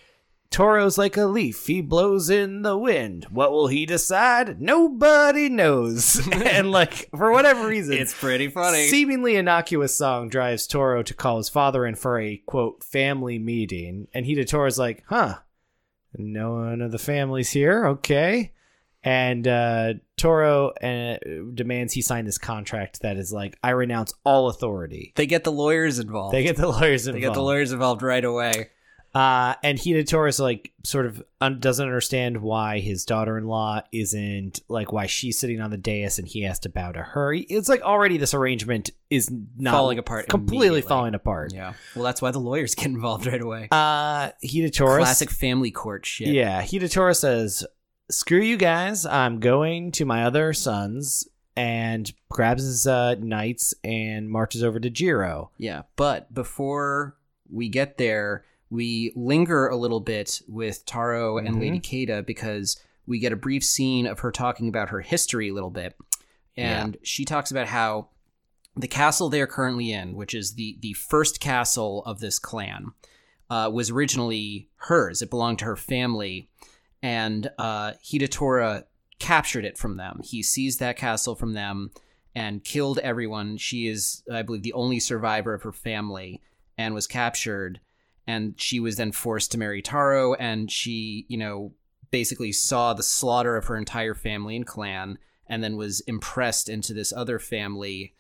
B: Toro's like a leaf, he blows in the wind. What will he decide? Nobody knows. (laughs) and like for whatever reason,
A: It's pretty funny.
B: seemingly innocuous song drives Toro to call his father in for a quote family meeting, and Hidatoro's like, "Huh, no one of the family's here, okay." And uh, Toro uh, demands he sign this contract that is like, "I renounce all authority."
A: they get the lawyers involved.
B: They get the lawyers involved.
A: They get the lawyers involved right away.
B: Uh, and Hidatoro's like sort of un- doesn't understand why his daughter-in-law isn't like why she's sitting on the dais and he has to bow to her. It's like already this arrangement is not
A: Falling apart
B: completely falling apart.
A: Yeah. Well, that's why the lawyers (laughs) get involved right away.
B: Uh, Hidetora.
A: Classic family court shit.
B: Yeah, Hidetora says, "Screw you guys! I'm going to my other sons and grabs his uh, knights and marches over to Jiro.
A: Yeah, but before we get there, we linger a little bit with Taro and
B: Mhm.
A: Lady Kaede because we get a brief scene of her talking about her history a little bit. And she talks about how the castle they are currently in, which is the, the first castle of this clan, uh, was originally hers. It belonged to her family. And uh, Hidetora captured it from them. He seized that castle from them and killed everyone. She is, I believe, the only survivor of her family and was captured. And she was then forced to marry Taro. And she, you know, basically saw the slaughter of her entire family and clan and then was impressed into this other family.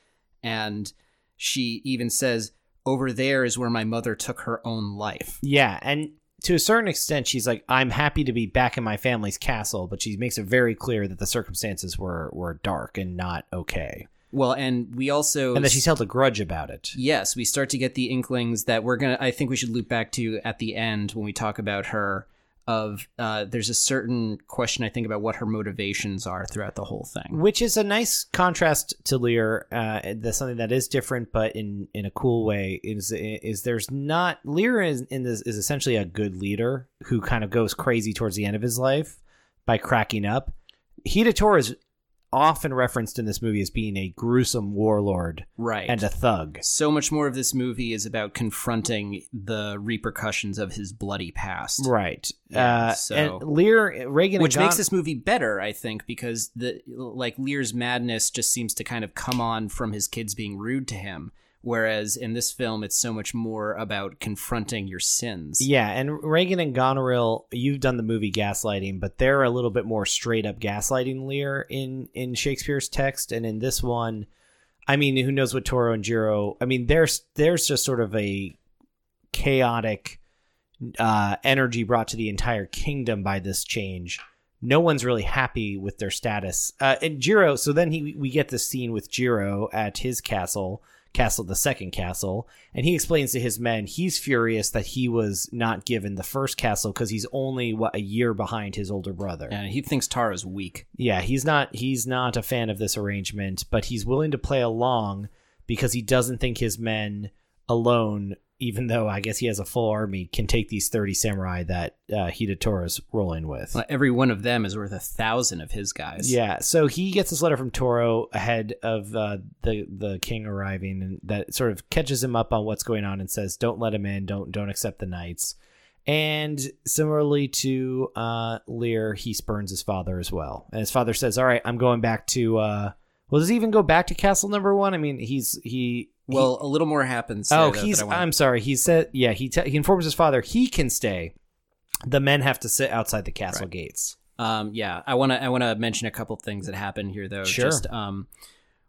A: And she even says, Over there is where my mother took her own life.
B: Yeah, and to a certain extent, she's like, "I'm happy to be back in my family's castle," but she makes it very clear that the circumstances were were dark and not okay,
A: Well, and we also.
B: and that she's held a grudge about it.
A: Yes, we start to get the inklings that we're gonna. I think we should loop back to at the end when we talk about her. Of uh, there's a certain question I think about what her motivations are throughout the whole thing.
B: which is a nice contrast to Lear. Uh, that's something that is different, but in in a cool way. Is is there's not Lear is in this is essentially a good leader who kind of goes crazy towards the end of his life by cracking up. Hidetora is often referenced in this movie as being a gruesome warlord
A: Right.
B: and a thug.
A: so much more of this movie is about confronting the repercussions of his bloody past.
B: Right.
A: Yeah,
B: uh,
A: so-
B: and Lear Regan
A: Which makes this movie better, I think, because the like Lear's madness just seems to kind of come on from his kids being rude to him, whereas in this film it's so much more about confronting your sins.
B: Yeah, and Regan and Goneril, you've done the movie Gaslighting, but they're a little bit more straight up gaslighting Lear in in Shakespeare's text, and in this one, I mean, who knows what Toro and Jiro? I mean, there's there's just sort of a chaotic uh, energy brought to the entire kingdom by this change. No one's really happy with their status. Uh, and Jiro, so then he we get this scene with Jiro at his castle, castle the second castle, and he explains to his men he's furious that he was not given the first castle because he's only what a year behind his older brother.
A: And he thinks Tara's weak.
B: Yeah, he's not he's not a fan of this arrangement, but he's willing to play along because he doesn't think his men alone, even though I guess he has a full army, can take these thirty samurai that uh, Hidetora's rolling with.
A: Well, every one of them is worth a thousand of his guys.
B: Yeah, so he gets this letter from Toro ahead of uh, the the king arriving, and that sort of catches him up on what's going on and says, "Don't let him in. Don't don't accept the knights." And similarly to uh, Lear, he spurns his father as well, and his father says, "All right, I'm going back to." Uh, well, does he even go back to Castle Number One? I mean, he's he.
A: Well, a little more happens.
B: oh,
A: though,
B: he's. I'm sorry. He said, yeah. He te- he informs his father he can stay. The men have to sit outside the castle
A: Right.
B: gates.
A: Um, yeah, I want to I want to mention a couple things that happen here though.
B: Sure.
A: Just um,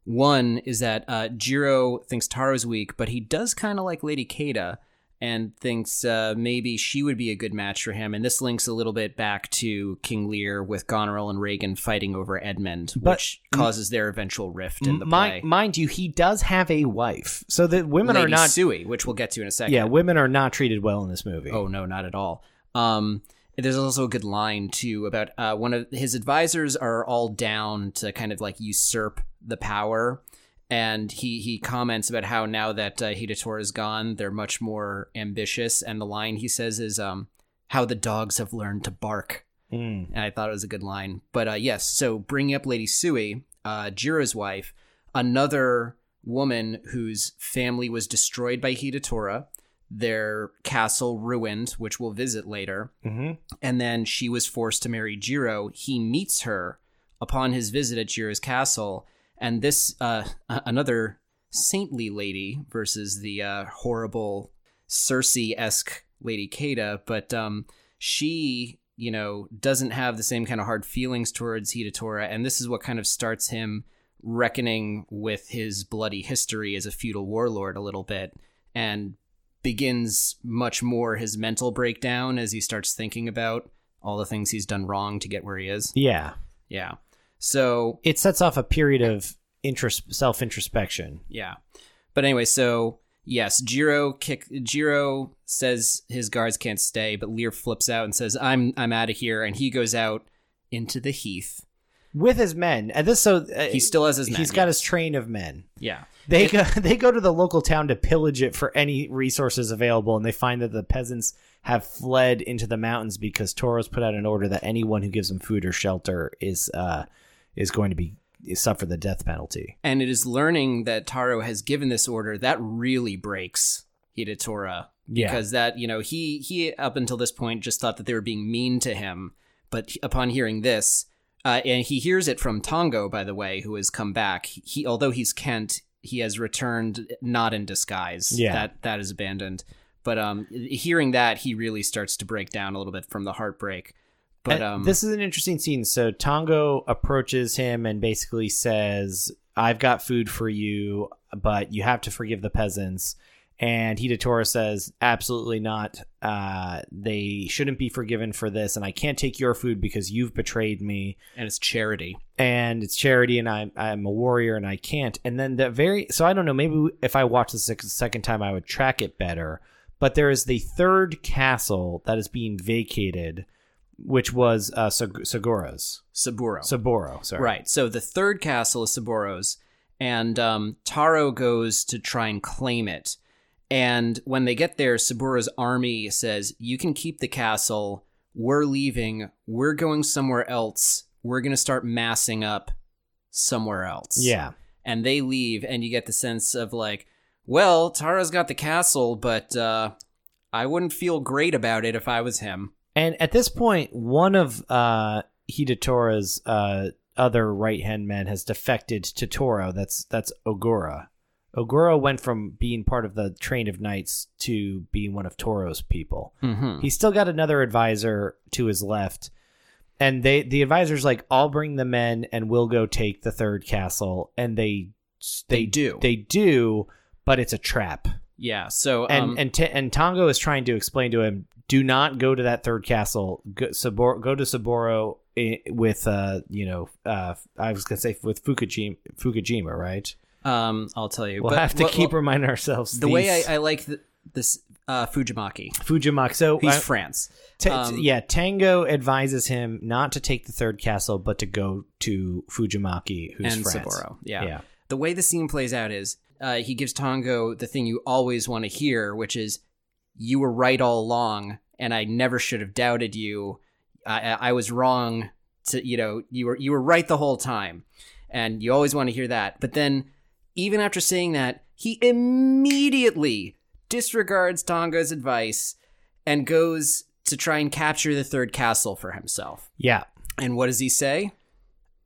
A: one is that uh, Jiro thinks Taro's weak, but he does kind of like Lady Kaede and thinks uh, maybe she would be a good match for him. And this links a little bit back to King Lear with Goneril and Regan fighting over Edmund,
B: But-
A: which causes their eventual rift in the play.
B: mind you, he does have a wife, so that women
A: Lady
B: are not.
A: Sui, which we'll get to in a second.
B: yeah, women are not treated well in this movie.
A: Oh no, not at all. Um, there's also a good line too about uh, one of his advisors are all down to kind of like usurp the power, and he he comments about how now that uh, Hidetora is gone, they're much more ambitious. And the line he says is, um, "How the dogs have learned to bark."
B: Mm.
A: and I thought it was a good line. But uh, yes, so bringing up Lady Sui, uh, Jira's wife, another woman whose family was destroyed by Hidetora, their castle ruined, which we'll visit later,
B: hmm
A: and then she was forced to marry Jiro. He meets her upon his visit at Jiro's castle, and this uh, another saintly lady versus the uh, horrible Cersei esque Lady Kaede, but um, she you know doesn't have the same kind of hard feelings towards Hidetora, and this is what kind of starts him reckoning with his bloody history as a feudal warlord a little bit, and begins much more his mental breakdown as he starts thinking about all the things he's done wrong to get where he is.
B: Yeah,
A: Yeah. So,
B: it sets off a period of interest, self introspection.
A: yeah. But anyway, so yes, Jiro kick Jiro says his guards can't stay, but Lear flips out and says, "I'm I'm out of here." And he goes out into the heath
B: with his men. And this so uh,
A: He still has his men,
B: He's got
A: yes.
B: his train of men.
A: Yeah.
B: They go (laughs) they go to the local town to pillage it for any resources available, and they find that the peasants have fled into the mountains because Toros put out an order that anyone who gives them food or shelter is uh is going to be suffer the death penalty.
A: And it is learning that Taro has given this order that really breaks Hidetora.
B: Yeah.
A: Because that, you know, he he up until this point just thought that they were being mean to him. But upon hearing this, uh, and he hears it from Tango, by the way, who has come back. He although he's Kent, he has returned not in disguise.
B: Yeah.
A: That that is abandoned. But um hearing that, he really starts to break down a little bit from the heartbreak. But
B: Uh,
A: um
B: this is an interesting scene. So Tango approaches him and basically says, "I've got food for you, but you have to forgive the peasants." And Hidetora says, "Absolutely not. Uh, they shouldn't be forgiven for this, and I can't take your food because you've betrayed me,
A: and it's charity.
B: and it's charity, and I'm I'm a warrior, and I can't." And then the very so I don't know. Maybe if I watched this a second time, I would track it better. But there is the third castle that is being vacated, which was uh, Sag- Sagura's.
A: Saburo.
B: Saburo, sorry.
A: Right. So the third castle is Saburo's, and um, Taro goes to try and claim it. And when they get there, Saburo's army says, You can keep the castle. We're leaving. We're going somewhere else. We're going to start massing up somewhere else.
B: Yeah.
A: And they leave, and you get the sense of like, well, Taro's got the castle, but uh, I wouldn't feel great about it if I was him.
B: And at this point, one of uh, Hidetora's uh, other right hand men has defected to Taro. That's that's Ogura. Ogura went from being part of the train of knights to being one of Taro's people.
A: Mm-hmm.
B: He's still got another advisor to his left. And they the advisor's like, I'll bring the men and we'll go take the third castle. And they
A: They do.
B: They do, but it's a trap.
A: Yeah. So
B: and
A: um,
B: and T- and Tango is trying to explain to him, do not go to that third castle. Go, Sabor- go to Saburo with uh you know uh I was gonna say with Fukujima right.
A: um, I'll tell you.
B: We'll
A: But-
B: have to
A: well-
B: keep
A: well,
B: reminding ourselves
A: the way I, I like th this uh, Fujimaki.
B: Fujimaki. So
A: He's
B: I-
A: France.
B: T-
A: Um,
B: yeah, Tango advises him not to take the third castle, but to go to Fujimaki, who's
A: and
B: France.
A: Saburo. Yeah.
B: Yeah.
A: The way the scene plays out is uh, he gives Tango the thing you always want to hear, which is, "You were right all along, and I never should have doubted you. I, I was wrong. To you know, you were you were right the whole time, and you always want to hear that. But then, even after saying that, he immediately disregards Tango's advice and goes to try and capture the third castle for himself.
B: Yeah.
A: And what does he say?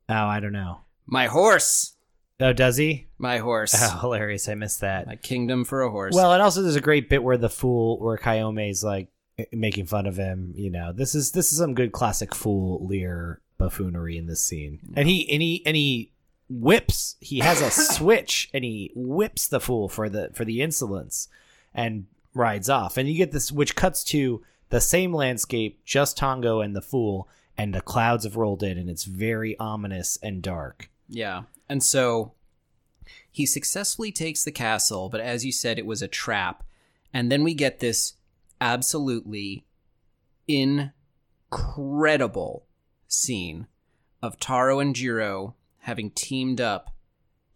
B: Oh, I don't know.
A: My horse.
B: Oh, does he?
A: My horse.
B: Oh, hilarious! I missed that.
A: My kingdom for a horse.
B: Well, and also there's a great bit where the fool, where Kyoami's like making fun of him. You know, this is this is some good classic fool Lear buffoonery in this scene. And he and he and he whips. He has a (laughs) switch, and he whips the fool for the for the insolence, and rides off. And you get this, which cuts to the same landscape, just Tango and the fool, and the clouds have rolled in, and it's very ominous and dark.
A: yeah. And so he successfully takes the castle, but as you said, it was a trap. And then we get this absolutely incredible scene of Taro and Jiro having teamed up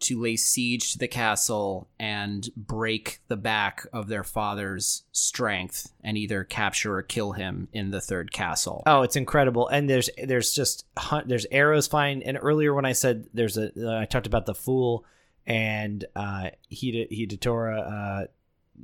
A: to lay siege to the castle and break the back of their father's strength and either capture or kill him in the third castle.
B: Oh, it's incredible! And there's there's just hun- there's arrows flying. And earlier when I said there's a, uh, I talked about the fool and uh, Hida Hidetora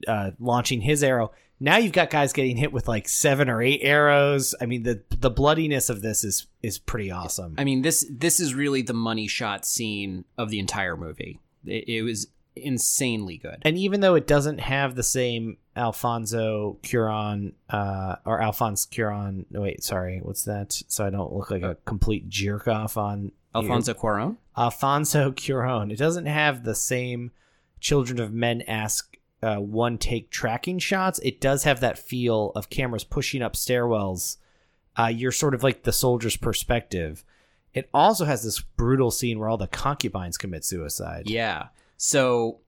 B: uh, uh, launching his arrow. Now you've got guys getting hit with like seven or eight arrows. I mean the the bloodiness of this is is pretty awesome.
A: I mean, this this is really the money shot scene of the entire movie. It, it was insanely good.
B: and even though it doesn't have the same Alfonso Curon uh, or Alphonse Curon, no, wait, sorry, what's that? So I don't look like a complete jerk off on
A: Alfonso Cuarón.
B: Alfonso Cuarón. It doesn't have the same Children of Men esque uh, one take tracking shots. It does have that feel of cameras pushing up stairwells. Uh, you're sort of like the soldier's perspective. It also has this brutal scene where all the concubines commit suicide.
A: Yeah. So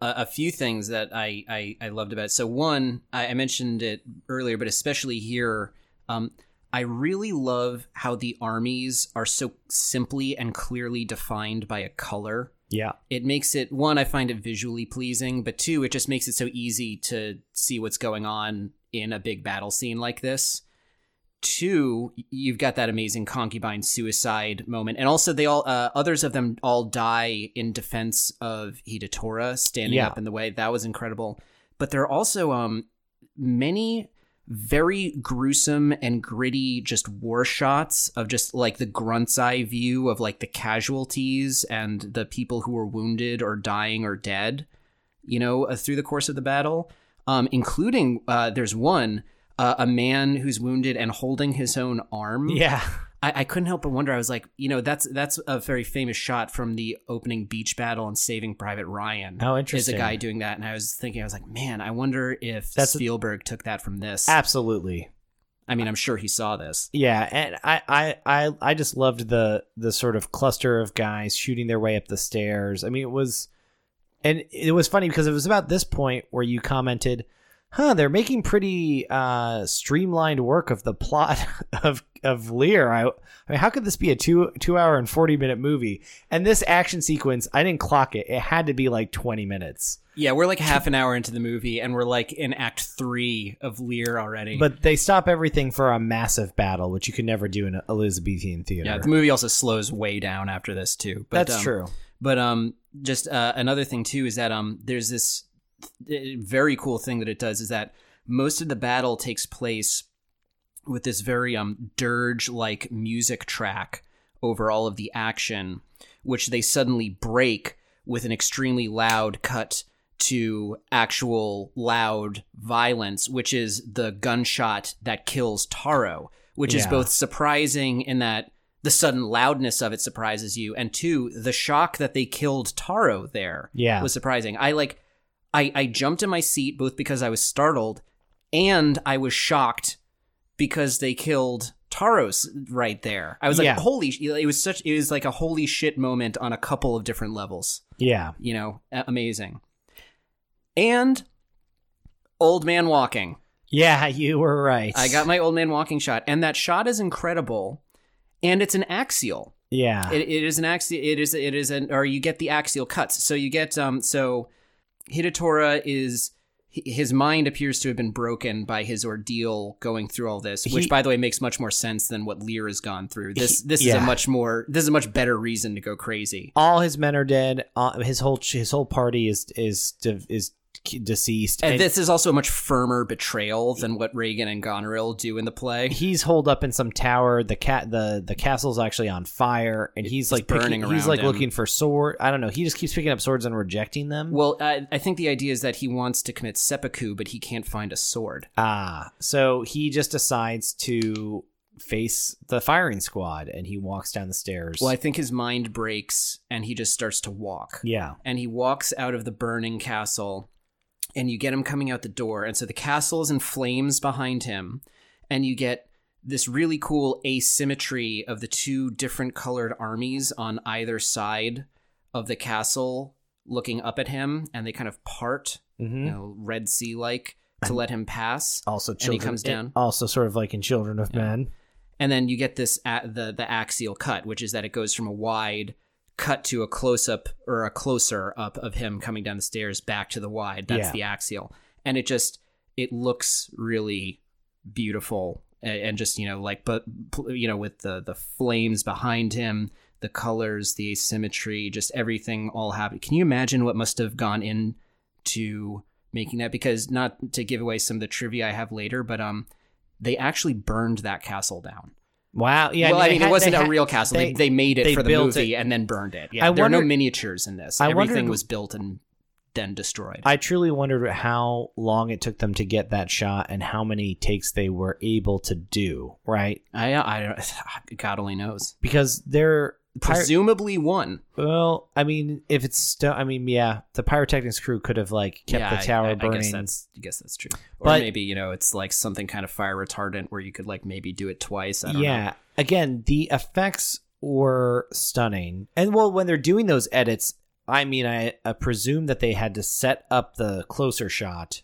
A: a, a few things that I, I I loved about it. So one, I, I mentioned it earlier, but especially here, um, I really love how the armies are so simply and clearly defined by a color.
B: Yeah.
A: It makes it one, I find it visually pleasing, but two, it just makes it so easy to see what's going on in a big battle scene like this. Two, you've got that amazing concubine suicide moment, and also they all uh, others of them all die in defense of Hidetora standing
B: Yeah.
A: up in the way. That was incredible. But there are also um many very gruesome and gritty just war shots of just like the grunt's eye view of like the casualties and the people who were wounded or dying or dead you know uh, through the course of the battle um including uh there's one uh, a man who's wounded and holding his own arm
B: Yeah. (laughs)
A: I, I couldn't help but wonder. I was like, you know, that's that's a very famous shot from the opening beach battle in Saving Private Ryan.
B: How
A: Is
B: interesting.
A: There's a guy doing that, and I was thinking, I was like, man, I wonder if
B: That's a-
A: Spielberg took that from this.
B: Absolutely.
A: I mean, I'm sure he saw this.
B: Yeah, and I, I, I, I just loved the the sort of cluster of guys shooting their way up the stairs. I mean, it was, and it was funny because it was about this point where you commented, "Huh, they're making pretty uh, streamlined work of the plot (laughs) of of Lear." I, I mean, how could this be a two two hour and forty minute movie? And this action sequence, I didn't clock it. It had to be like twenty minutes.
A: Yeah, we're like half an hour into the movie, and we're like in Act Three of Lear already.
B: But they stop everything for a massive battle, which you could never do in an Elizabethan theater.
A: yeah, the movie also slows way down after this too. But,
B: That's
A: um,
B: true.
A: But um, just uh, another thing too is that um, there's this very cool thing that it does is that most of the battle takes place with this very um dirge like music track over all of the action, which they suddenly break with an extremely loud cut to actual loud violence, which is the gunshot that kills Taro, which is both surprising in that the sudden loudness of it surprises you, and two, the shock that they killed Taro there
B: Yeah.
A: was surprising. I like, I I jumped in my seat both because I was startled and I was shocked because they killed Taros right there. I was like,
B: Yeah.
A: holy! sh- It was such. It was like a holy shit moment on a couple of different levels.
B: Yeah.
A: You know, amazing. And old man walking.
B: Yeah, you were right.
A: I got my old man walking shot, and that shot is incredible. And it's an axial.
B: Yeah.
A: It, it is an axial. It is. It is an. Or you get the axial cuts. So you get. Um. So, Hidetora is. His mind appears to have been broken by his ordeal going through all this, which,
B: He-
A: by the way, makes much more sense than what Lear has gone through. This this is a much more this is a much better reason to go crazy.
B: All his men are dead. Uh, his whole his whole party is is is deceased.
A: And this is also a much firmer betrayal than what Regan and Goneril do in the play.
B: he's holed up in some tower. The cat the the castle's actually on fire, and he's like
A: burning
B: picking, He's like
A: him.
B: looking for sword. I don't know. He just keeps picking up swords and rejecting them.
A: Well, I, I think the idea is that he wants to commit seppuku, but he can't find a sword.
B: Ah, so he just decides to face the firing squad, and he walks down the stairs.
A: Well, I think his mind breaks and he just starts to walk.
B: yeah,
A: And he walks out of the burning castle, and you get him coming out the door. And so the castle is in flames behind him, and you get this really cool asymmetry of the two different colored armies on either side of the castle looking up at him, and they kind of part,
B: hmm
A: you know, Red Sea like to let him pass. (clears throat)
B: also
A: he comes down.
B: Also, sort of like in Children of Men.
A: and then you get this a the the axial cut, which is that it goes from a wide cut to a close up or a closer up of him coming down the stairs back to the wide. That's
B: Yeah.
A: the axial, and it just it looks really beautiful and just you know like but you know with the the flames behind him the colors the asymmetry just everything all happening can you imagine what must have gone into making that because not to give away some of the trivia i have later but um they actually burned that castle down
B: Wow. Yeah.
A: well, I mean,
B: had-
A: it wasn't a
B: had-
A: real castle. They,
B: they-
A: made it
B: they
A: for the movie
B: it.
A: and then burned it. Yeah,
B: I
A: there are no miniatures in this.
B: I
A: Everything
B: wondered-
A: was built and then destroyed.
B: I truly wondered how long it took them to get that shot and how many takes they were able to do. Right?
A: I, I, (sighs) God only knows.
B: Because they're pyro-
A: Presumably one.
B: well, I mean, if it's still, I mean, yeah, the pyrotechnics crew could have like kept
A: yeah,
B: the tower
A: I, I,
B: burning.
A: I guess that's. I guess that's true. Or
B: But-
A: maybe you know it's like something kind of fire retardant where you could like maybe do it twice. I don't
B: yeah.
A: know.
B: Again, the effects were stunning, and well, when they're doing those edits, I mean, I, I presume that they had to set up the closer shot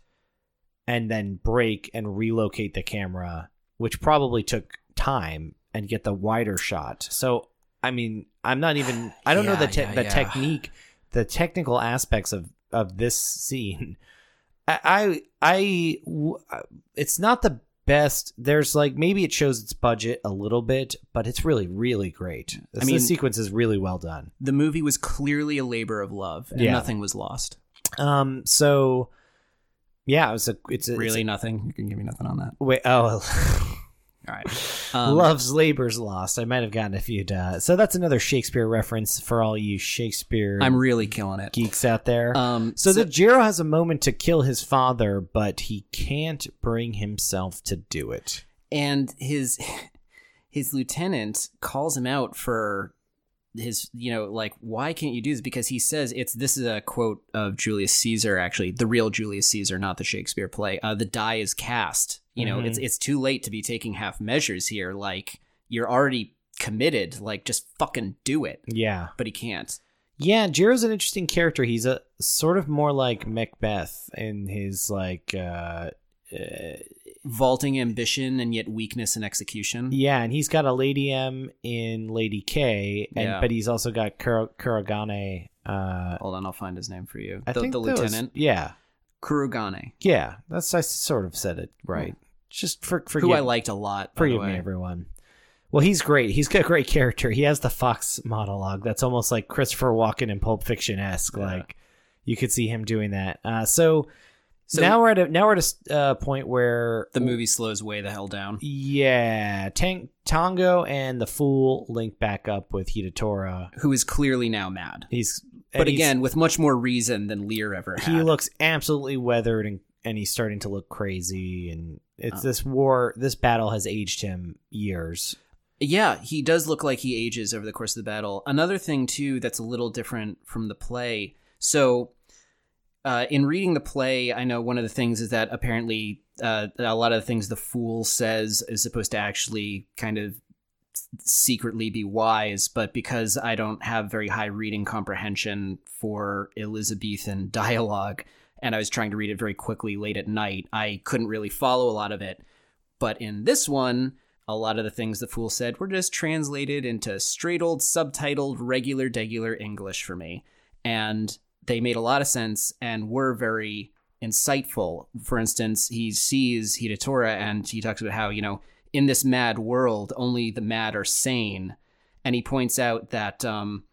B: and then break and relocate the camera, which probably took time and get the wider shot. So I mean, I'm not even. I don't know the te-
A: yeah,
B: the
A: yeah.
B: technique, the technical aspects of of this scene. (laughs) I I it's not the best. There's like maybe it shows its budget a little bit, but it's really, really great.
A: I
B: I
A: mean-
B: the sequence is really well done.
A: The movie was clearly a labor of love, and
B: Yeah.
A: nothing was lost.
B: Um, so yeah, it was a. It's a
A: Really,
B: It's
A: nothing. You can give me nothing on that.
B: wait. Oh. (laughs)
A: All right. (laughs) Um,
B: Love's Labor's Lost. I might have gotten a few. Uh, so that's another Shakespeare reference for all you Shakespeare
A: I'm really killing it.
B: geeks out there.
A: Um,
B: So, the Jiro has a moment to kill his father, but he can't bring himself to do it.
A: and his (laughs) his lieutenant calls him out for his you know like why can't you do this because he says it's this is a quote of Julius Caesar actually the real Julius Caesar not the Shakespeare play uh, the die is cast you know
B: Mhm.
A: it's it's too late to be taking half measures here like you're already committed like just fucking do it
B: Yeah.
A: but he can't
B: Yeah, Jiro's an interesting character. He's a sort of more like Macbeth in his like uh, uh
A: vaulting ambition and yet weakness in execution
B: yeah, and he's got a Lady M in Lady K, and
A: Yeah.
B: but he's also got Kuro- Kurogane. Uh,
A: hold on I'll find his name for you
B: I
A: the,
B: think
A: the
B: that was-
A: lieutenant
B: yeah,
A: Kurogane
B: yeah, that's I sort of said it right. Just for forgive,
A: who I liked a lot
B: forgive me, everyone. Well, he's great. He's got a great character. He has the Fox monologue that's almost like Christopher Walken in Pulp Fiction esque.
A: Yeah.
B: Like you could see him doing that. Uh, so,
A: So-
B: now we're at a now we're at a uh, point where
A: the movie slows way the hell down
B: Yeah, Tang- Tango and the Fool link back up with Hidetora.
A: who is clearly now mad.
B: He's
A: But
B: he's-
A: again, with much more reason than Lear ever had.
B: he looks absolutely weathered and and he's starting to look crazy and it's
A: Oh.
B: this war this battle has aged him years
A: yeah, he does look like he ages over the course of the battle. Another thing too that's a little different from the play. So, uh, in reading the play, I know one of the things is that apparently uh, a lot of the things the fool says is supposed to actually kind of secretly be wise, but because I don't have very high reading comprehension for Elizabethan (laughs) dialogue, and I was trying to read it very quickly late at night, I couldn't really follow a lot of it. But in this one, a lot of the things the fool said were just translated into straight old subtitled regular degular English for me. And they made a lot of sense and were very insightful. For instance, he sees Hidetora and he talks about how, you know, in this mad world, only the mad are sane. And he points out that um,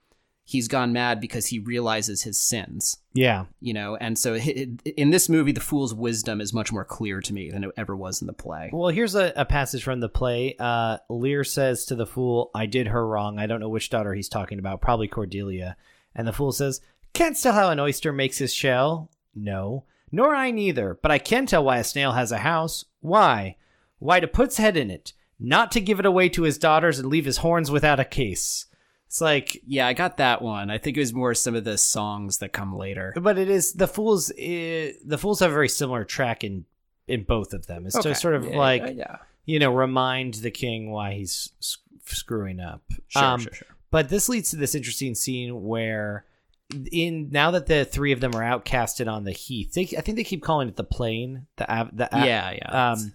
A: he's gone mad because he realizes his sins,
B: yeah
A: you know. And so in this movie, the fool's wisdom is much more clear to me than it ever was in the play.
B: well here's a, a passage from the play uh lear says to the fool i did her wrong i don't know which daughter he's talking about probably cordelia and the fool says canst tell how an oyster makes his shell no nor i neither but i can tell why a snail has a house why why to put's head in it not to give it away to his daughters and leave his horns without a case it's like
A: Yeah, I got that one. I think it was more some of the songs that come later.
B: but it is the fools uh, the fools have a very similar track in in both of them it's
A: Okay.
B: just sort of
A: Yeah,
B: like
A: yeah, yeah.
B: you know remind the king why he's s- screwing up
A: Sure,
B: Um,
A: sure, sure.
B: but this leads to this interesting scene where in now that the three of them are outcasted on the heath they, i think they keep calling it the plain the av- the av-
A: yeah, yeah.
B: um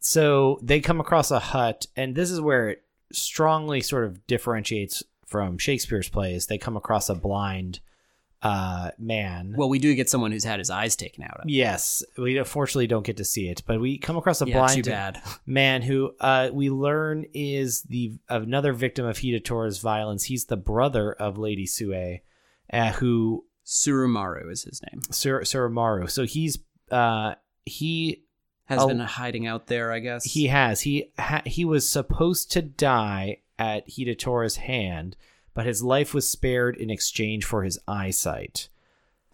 B: so they come across a hut and this is where it strongly sort of differentiates from shakespeare's plays they come across a blind uh man
A: well, we do get someone who's had his eyes taken out of.
B: Yes, we unfortunately don't get to see it, but we come across a
A: Yeah,
B: blind (laughs) man who uh, we learn is the another victim of Hidetora's violence. He's the brother of Lady Sue, uh, who
A: Tsurumaru is his name.
B: Sur- Tsurumaru. So he's uh, he
A: Has been hiding out there, I guess.
B: he has he ha- he was supposed to die at Hidetora's hand, but his life was spared in exchange for his eyesight.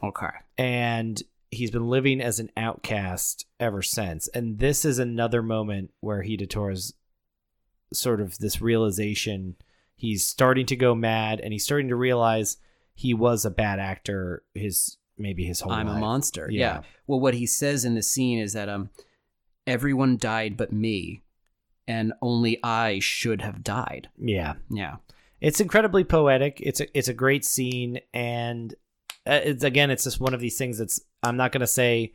A: okay.
B: and he's been living as an outcast ever since. And this is another moment where Hidetora's sort of this realization. He's starting to go mad, and he's starting to realize he was a bad actor. His maybe his whole
A: I'm a monster.
B: Yeah.
A: Yeah. Well, what he says in the scene is that um, everyone died but me, and only I should have died.
B: Yeah,
A: Yeah.
B: it's incredibly poetic. It's a it's a great scene, and uh, it's again, it's just one of these things that's I'm not gonna say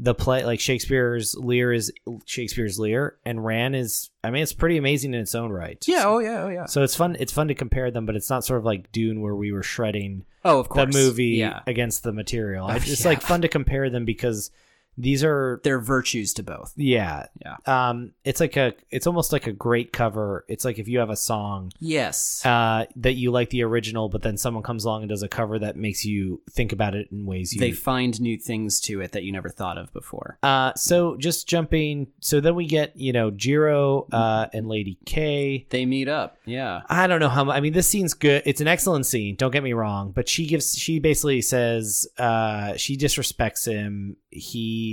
B: the play like Shakespeare's Lear is Shakespeare's Lear and Ran is I mean it's pretty amazing in its own right.
A: Yeah. Oh yeah. Oh yeah.
B: So it's fun it's fun to compare them, but it's not sort of like Dune where we were shredding
A: Oh, of course.
B: the movie
A: Yeah.
B: against the material.
A: Oh,
B: it's
A: yeah.
B: like fun to compare them because these are
A: There are virtues to both.
B: yeah.
A: Yeah.
B: Um it's like a it's almost like a great cover. It's like if you have a song
A: Yes.
B: uh that you like the original but then someone comes along and does a cover that makes you think about it in ways you
A: they find new things to it that you never thought of before.
B: Uh, so just jumping. So then we get you know Jiro uh, and Lady K.
A: They meet up. Yeah.
B: I don't know how. I mean, this scene's good. It's an excellent scene. Don't get me wrong. But she gives. She basically says uh, she disrespects him. He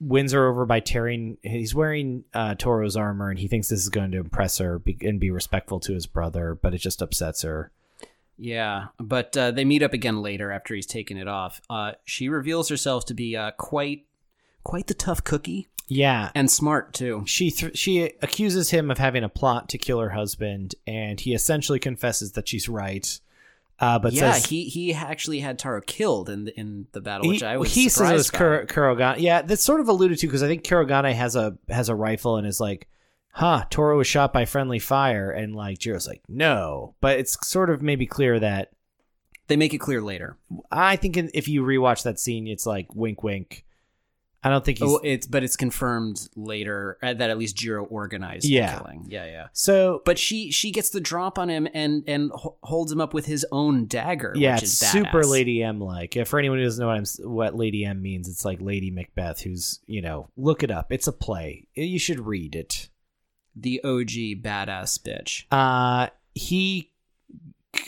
B: wins her over by tearing. He's wearing uh, Taro's armor, and he thinks this is going to impress her be, and be respectful to his brother. But it just upsets her.
A: Yeah, but uh, they meet up again later after he's taken it off. Uh, she reveals herself to be uh, quite, quite the tough cookie
B: Yeah.
A: and smart too.
B: she th- she accuses him of having a plot to kill her husband, and he essentially confesses that she's right. Uh, but
A: yeah,
B: says
A: he he actually had Taro killed in the, in the battle, which
B: he,
A: I was
B: he says it was Kurogane. Yeah, that's sort of alluded to because I think Kurogane has a has a rifle and is like, "Huh, Taro was shot by friendly fire," and like Jiro's like, "No," but it's sort of maybe clear that
A: They make it clear later.
B: I think in- if you rewatch that scene, it's like wink, wink. I don't think he's
A: Oh, it's but it's confirmed later uh, that at least Jiro organized
B: Yeah.
A: the killing. Yeah, yeah.
B: so.
A: But she she gets the drop on him and and holds him up with his own dagger.
B: Yeah,
A: which
B: it's
A: is
B: super
A: badass.
B: Lady M like. For anyone who doesn't know what I'm what Lady M means, it's like Lady Macbeth, who's you know, look it up. It's a play. You should read it.
A: the OG badass bitch.
B: Uh, he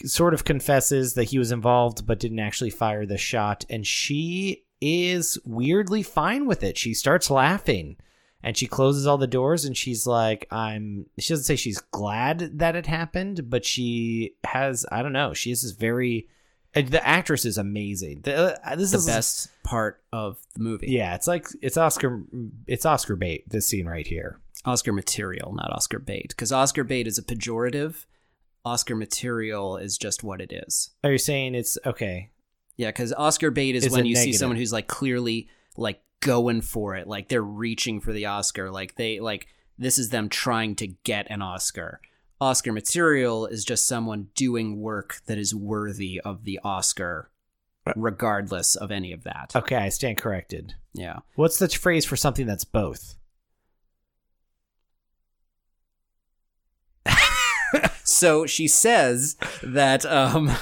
B: sort of confesses that he was involved but didn't actually fire the shot, and she is weirdly fine with it. She starts laughing. And she closes all the doors and she's like, I'm. She doesn't say she's glad that it happened, but she has, I don't know, she has this very. The actress is amazing. The, uh, this
A: The
B: is
A: best part of the movie.
B: Yeah, it's like it's Oscar. It's Oscar bait. This scene right here.
A: Oscar material, not Oscar bait, because Oscar bait is a pejorative. Oscar material is just what it is.
B: Are you saying it's okay?
A: Yeah, because Oscar bait is
B: It's
A: when you see someone who's like clearly like going for it, like they're reaching for the Oscar, like they like this is them trying to get an Oscar. Oscar material is just someone doing work that is worthy of the Oscar, regardless of any of that.
B: Okay, I stand corrected.
A: Yeah.
B: What's the phrase for something that's both? (laughs)
A: So she says that um,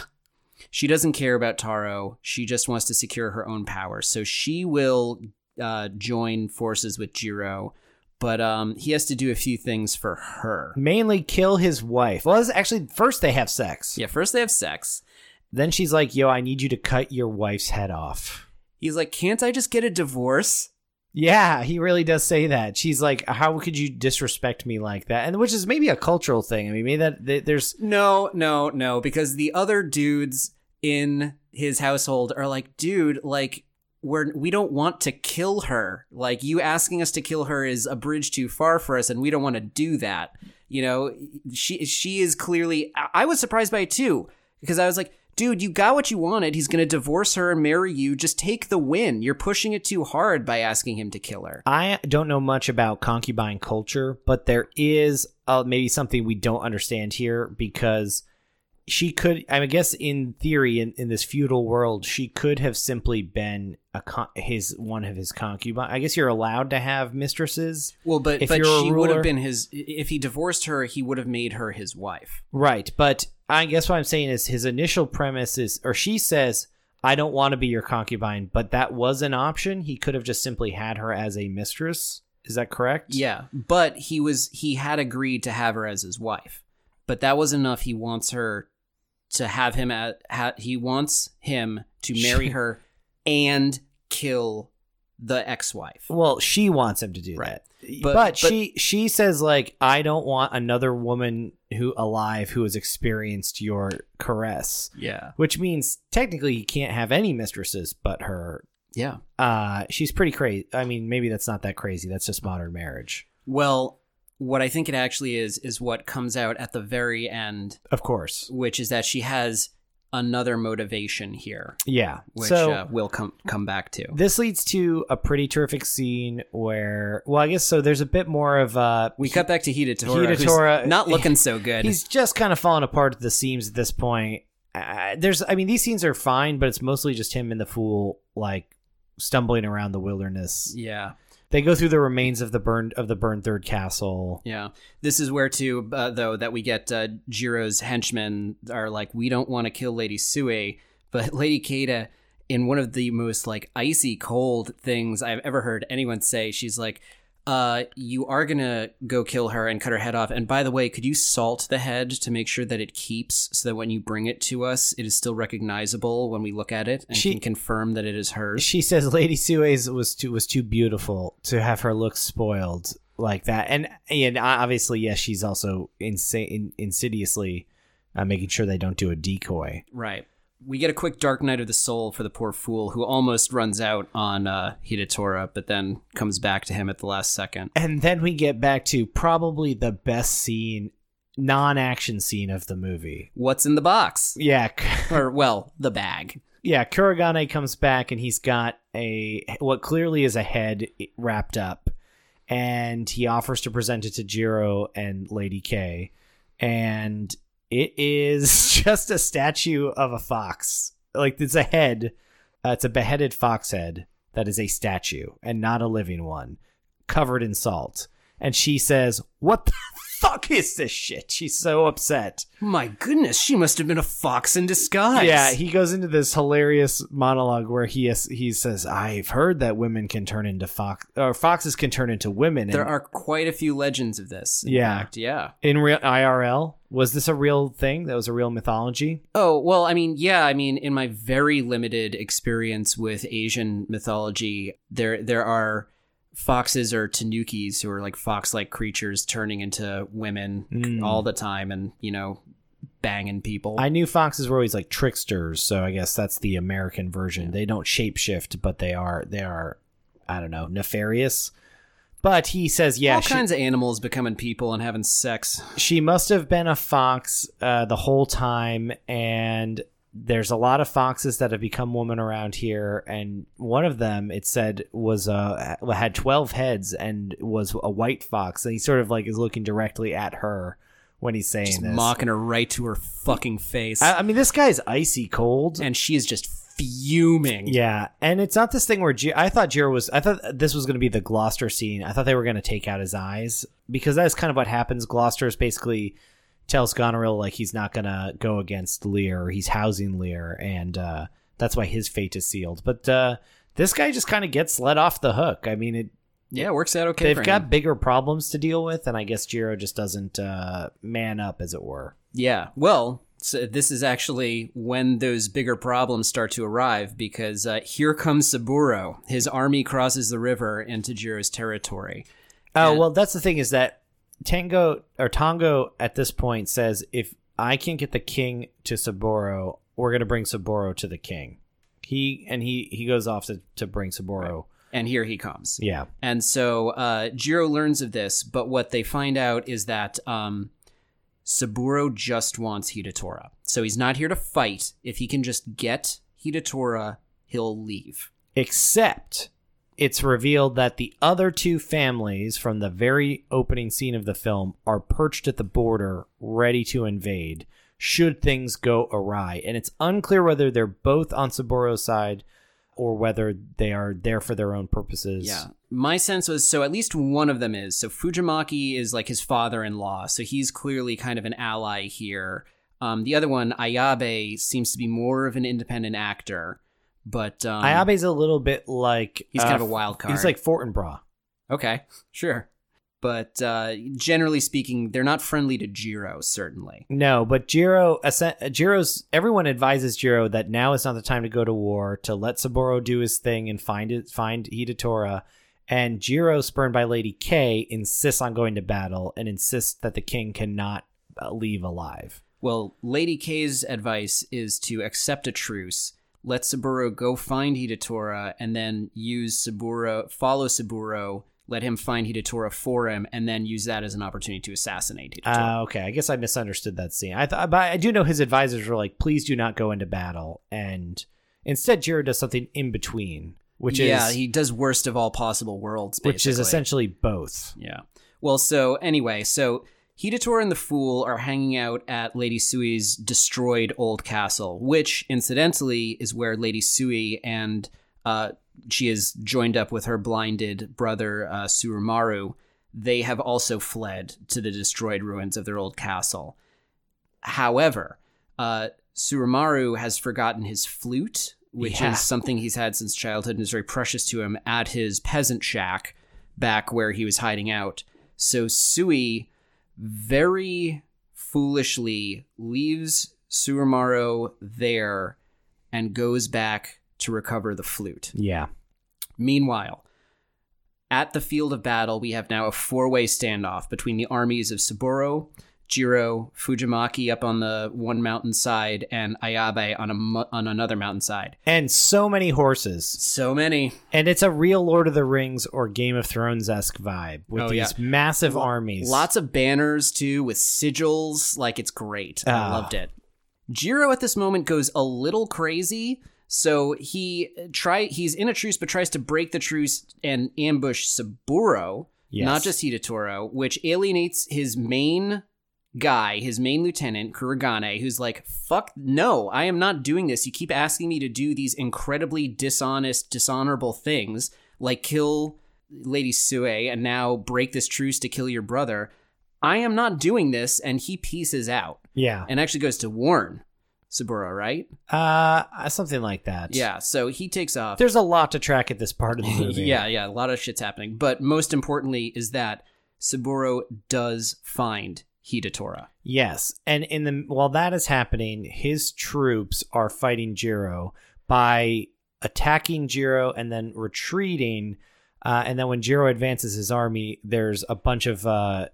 A: she doesn't care about Taro. She just wants to secure her own power. So she will uh, join forces with Jiro, but um, he has to do a few things for her.
B: Mainly kill his wife. Well, actually first they have sex.
A: Yeah, first they have sex.
B: Then she's like, "Yo, I need you to cut your wife's head off."
A: He's like, "Can't I just get a divorce?"
B: Yeah, he really does say that. She's like, "How could you disrespect me like that?" And which is maybe a cultural thing. I mean, maybe that that there's
A: No, no, no, because the other dudes in his household are like, dude, like we're we don't want to kill her. Like you asking us to kill her is a bridge too far for us, and we don't want to do that. You know, she she is clearly. I was surprised by it too because I was like, dude, you got what you wanted. He's gonna divorce her and marry you. Just take the win. You're pushing it too hard by asking him to kill her.
B: I don't know much about concubine culture, but there is uh, maybe something we don't understand here because she could, I guess, in theory, in, in this feudal world, she could have simply been a con- his one of his concubine. I guess you're allowed to have mistresses,
A: Well, but but she would have been his. If he divorced her, he would have made her his wife.
B: right? But I guess what I'm saying is his initial premise is, or she says, "I don't want to be your concubine," but that was an option. He could have just simply had her as a mistress. Is that correct?
A: Yeah, but he was he had agreed to have her as his wife, but that wasn't enough. He wants her to have him at. Ha, he wants him to marry her and kill the ex-wife.
B: Well, she wants him to do
A: Right.
B: that.
A: But-
B: But,
A: but-
B: she she says like I don't want another woman who alive who has experienced your caress,
A: Yeah,
B: which means technically he can't have any mistresses but her.
A: yeah.
B: Uh she's pretty crazy. I mean, maybe that's not that crazy. That's just modern marriage.
A: Well, what I think it actually is is what comes out at the very end,
B: Of course.
A: which is that she has another motivation here,
B: Yeah.
A: which
B: so
A: uh, we'll come come back to.
B: this leads to a pretty terrific scene where, well, I guess so. There's a bit more of uh,
A: We cut back to Hidetora, who's
B: Hidetora-
A: not looking so (laughs) good.
B: he's just kind of falling apart at the seams at this point. Uh, there's, I mean, these scenes are fine, but it's mostly just him and the fool like stumbling around the wilderness.
A: yeah,
B: They go through the remains of the burned of the burned third castle.
A: yeah. This is where too, uh, though, that we get uh, Jiro's henchmen are like, we don't want to kill Lady Sue, but (laughs) Lady Kaede, in one of the most like icy cold things I've ever heard anyone say, she's like. Uh, you are gonna go kill her and cut her head off. And by the way, could you salt the head to make sure that it keeps, so that when you bring it to us, it is still recognizable when we look at it and
B: She-
A: can confirm that it is hers?
B: She says Lady Sue's was too was too beautiful to have her look spoiled like that, and and obviously, yes, she's also insane, insidiously uh, making sure they don't do a decoy.
A: Right. We get a quick Dark Night of the Soul for the poor fool who almost runs out on uh, Hidetora, but then comes back to him at the last second.
B: And then we get back to probably the best scene, non-action scene of the movie.
A: What's in the box?
B: Yeah, (laughs)
A: Or, well, the bag.
B: yeah. Kurogane comes back and he's got a what clearly is a head wrapped up, and he offers to present it to Jiro and Lady K, and it is (laughs) just a statue of a fox. Like it's a head. Uh, it's a beheaded fox head that is a statue and not a living one, covered in salt. And she says, "What the fuck is this shit?" She's so upset.
A: My goodness, she must have been a fox in disguise.
B: Yeah, he goes into this hilarious monologue where he he says, "I've heard that women can turn into fox or foxes can turn into women."
A: there
B: And
A: are quite a few legends of this.
B: Yeah.
A: fact. Yeah.
B: in real IRL. Was this a real thing? That was a real mythology.
A: Oh, well, I mean, yeah, I mean, in my very limited experience with Asian mythology, there there are foxes or tanukis who are like fox-like creatures turning into women
B: Mm.
A: all the time and, you know, banging people.
B: I knew foxes were always like tricksters, so I guess that's the American version. They don't shapeshift, but they are they are I don't know nefarious. But he says, yeah,
A: all
B: she,
A: kinds of animals becoming people and having sex.
B: she must have been a fox uh, the whole time and there's a lot of foxes that have become women around here and one of them it said was uh had 12 heads and was a white fox and he sort of like is looking directly at her when he's saying
A: Just
B: this
A: mocking her right to her fucking face.
B: I, I mean this guy's icy cold
A: and she is just fuming.
B: yeah and it's not this thing where Ji- i thought jiro was i thought this was going to be the gloucester scene i thought they were going to take out his eyes because that's kind of what happens gloucester is basically tells Goneril like he's not gonna go against Lear, he's housing Lear, and uh, that's why his fate is sealed. But uh, this guy just kind of gets let off the hook. I mean, it,
A: Yeah, it works out okay.
B: they've got
A: him.
B: bigger problems to deal with, and I guess Jiro just doesn't uh, man up, as it were.
A: Yeah. Well, so this is actually when those bigger problems start to arrive because uh, here comes Saburo. His army crosses the river into Jiro's territory.
B: Oh
A: And-
B: well, that's the thing is that Tango or Tongo at this point says if I can get the king to Saburo, we're gonna bring Saburo to the king. He and he he goes off to, to bring Saburo.
A: And here he comes.
B: Yeah.
A: And so uh, Jiro learns of this, but what they find out is that um, Saburo just wants Hidetora. So he's not here to fight. If he can just get Hidetora, he'll leave.
B: except it's revealed that the other two families from the very opening scene of the film are perched at the border ready to invade should things go awry and it's unclear whether they're both on Saburo's side or whether they are there for their own purposes
A: Yeah. My sense was so at least one of them is. So Fujimaki is like his father in law. So he's clearly kind of an ally here. Um, the other one, Ayabe, seems to be more of an independent actor. But um,
B: Ayabe's a little bit like
A: he's kind
B: uh,
A: of a wild card.
B: he's like Fortinbras
A: Okay, sure. But uh, generally speaking, they're not friendly to Jiro, certainly.
B: No, but Jiro, Jiro's everyone advises Jiro that now is not the time to go to war. To let Saburo do his thing and find it, find Hidetora. And Jiro, spurned by Lady K, insists on going to battle and insists that the king cannot uh, leave alive.
A: Well, Lady K's advice is to accept a truce, let Saburo go find Hidetora, and then use Saburo, follow Saburo let him find Hidetora for him, and then use that as an opportunity to assassinate Hidetora.
B: Uh, okay, I guess I misunderstood that scene. I thought, but I do know his advisors were like, "Please do not go into battle," and instead, Jiro does something in between, which
A: yeah,
B: is Yeah,
A: he does worst of all possible worlds,
B: which is essentially both.
A: Yeah. Well, so anyway, so Hidetora and the Fool are hanging out at Lady Sui's destroyed old castle, which incidentally is where Lady Sui and uh, she is joined up with her blinded brother uh, Tsurumaru. They have also fled to the destroyed ruins of their old castle. However, uh, Tsurumaru has forgotten his flute, which
B: Yeah.
A: is something he's had since childhood and is very precious to him, at his peasant shack back where he was hiding out. So Sui very foolishly leaves Tsurumaru there and goes back to recover the flute.
B: Yeah,
A: Meanwhile, at the field of battle, we have now a four way standoff between the armies of Saburo, Jiro, Fujimaki up on the one mountainside, and Ayabe on, a, on another mountainside.
B: and so many horses,
A: So many.
B: and it's a real Lord of the Rings or Game of Thrones esque vibe with
A: Oh,
B: these
A: yeah.
B: massive armies.
A: Lots of banners too with sigils. Like it's great. I
B: Ah.
A: loved it. Jiro at this moment goes a little crazy. So he try he's in a truce but tries to break the truce and ambush Saburo,
B: Yes.
A: not just Hidetora, which alienates his main guy, his main lieutenant, Kurogane, who's like, fuck no, I am not doing this. You keep asking me to do these incredibly dishonest, dishonorable things, like kill Lady Sue and now break this truce to kill your brother. I am not doing this, and he pieces out
B: yeah,
A: and actually goes to warn Saburo, right?
B: uh, something like that.
A: Yeah, so he takes off.
B: there's a lot to track at this part of the (laughs) movie.
A: yeah, yeah, a lot of shit's happening. But most importantly is that Saburo does find Hidetora.
B: Yes, and in the while that is happening, his troops are fighting Jiro by attacking Jiro and then retreating. Uh, and then when Jiro advances his army, there's a bunch of uh,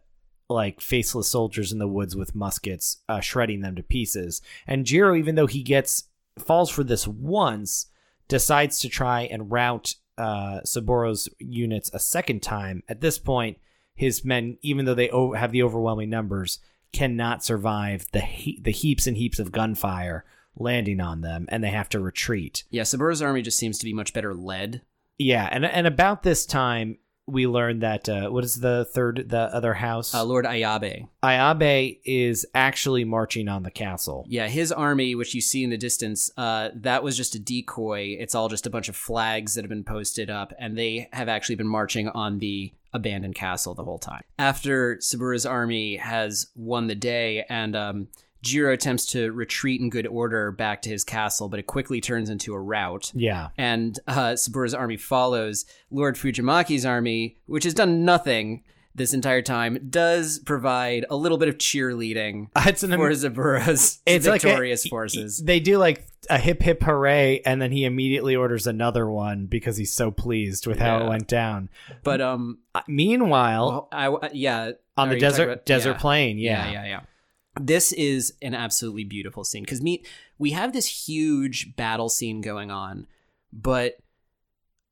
B: like faceless soldiers in the woods with muskets, uh, shredding them to pieces. And Jiro, even though he gets falls for this once, decides to try and rout uh, Saburo's units a second time. At this point, his men, even though they have the overwhelming numbers, cannot survive the he- the heaps and heaps of gunfire landing on them, and they have to retreat.
A: Yeah, Saburo's army just seems to be much better led.
B: Yeah, and and about this time, we learned that uh, what is the third, the other house?
A: Uh, Lord Ayabe.
B: Ayabe is actually marching on the castle.
A: Yeah, his army, which you see in the distance, uh, that was just a decoy. It's all just a bunch of flags that have been posted up, and they have actually been marching on the abandoned castle the whole time. After Saburo's army has won the day, and um, Jiro attempts to retreat in good order back to his castle, but it quickly turns into a rout.
B: Yeah,
A: and uh, Saburo's army follows. Lord Fujimaki's army, which has done nothing this entire time, does provide a little bit of cheerleading (laughs)
B: it's an
A: for Saburo's (laughs)
B: it's like a-
A: victorious forces.
B: They do like a hip hip hooray, and then he immediately orders another one because he's so pleased with how
A: Yeah.
B: it went down.
A: But um,
B: Uh, meanwhile,
A: well, I, I- yeah,
B: on the desert
A: about-
B: desert
A: yeah.
B: plain,
A: yeah,
B: yeah,
A: yeah, yeah. This is an absolutely beautiful scene because me, we have this huge battle scene going on, but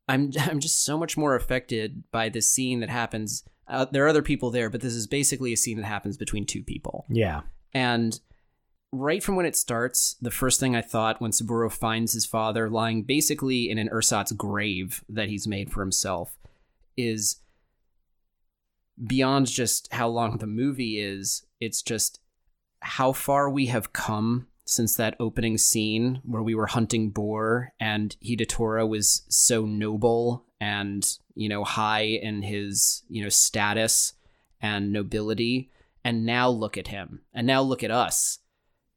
A: I'm (laughs) I'm just so much more affected by this scene that happens. Uh, there are other people there, but this is basically a scene that happens between two people.
B: yeah.
A: And right from when it starts, the first thing I thought when Saburo finds his father lying basically in an ersatz grave that he's made for himself is beyond just how long the movie is, it's just how far we have come since that opening scene where we were hunting boar and Hidetora was so noble and, you know, high in his, you know, status and nobility. And now look at him. And now look at us.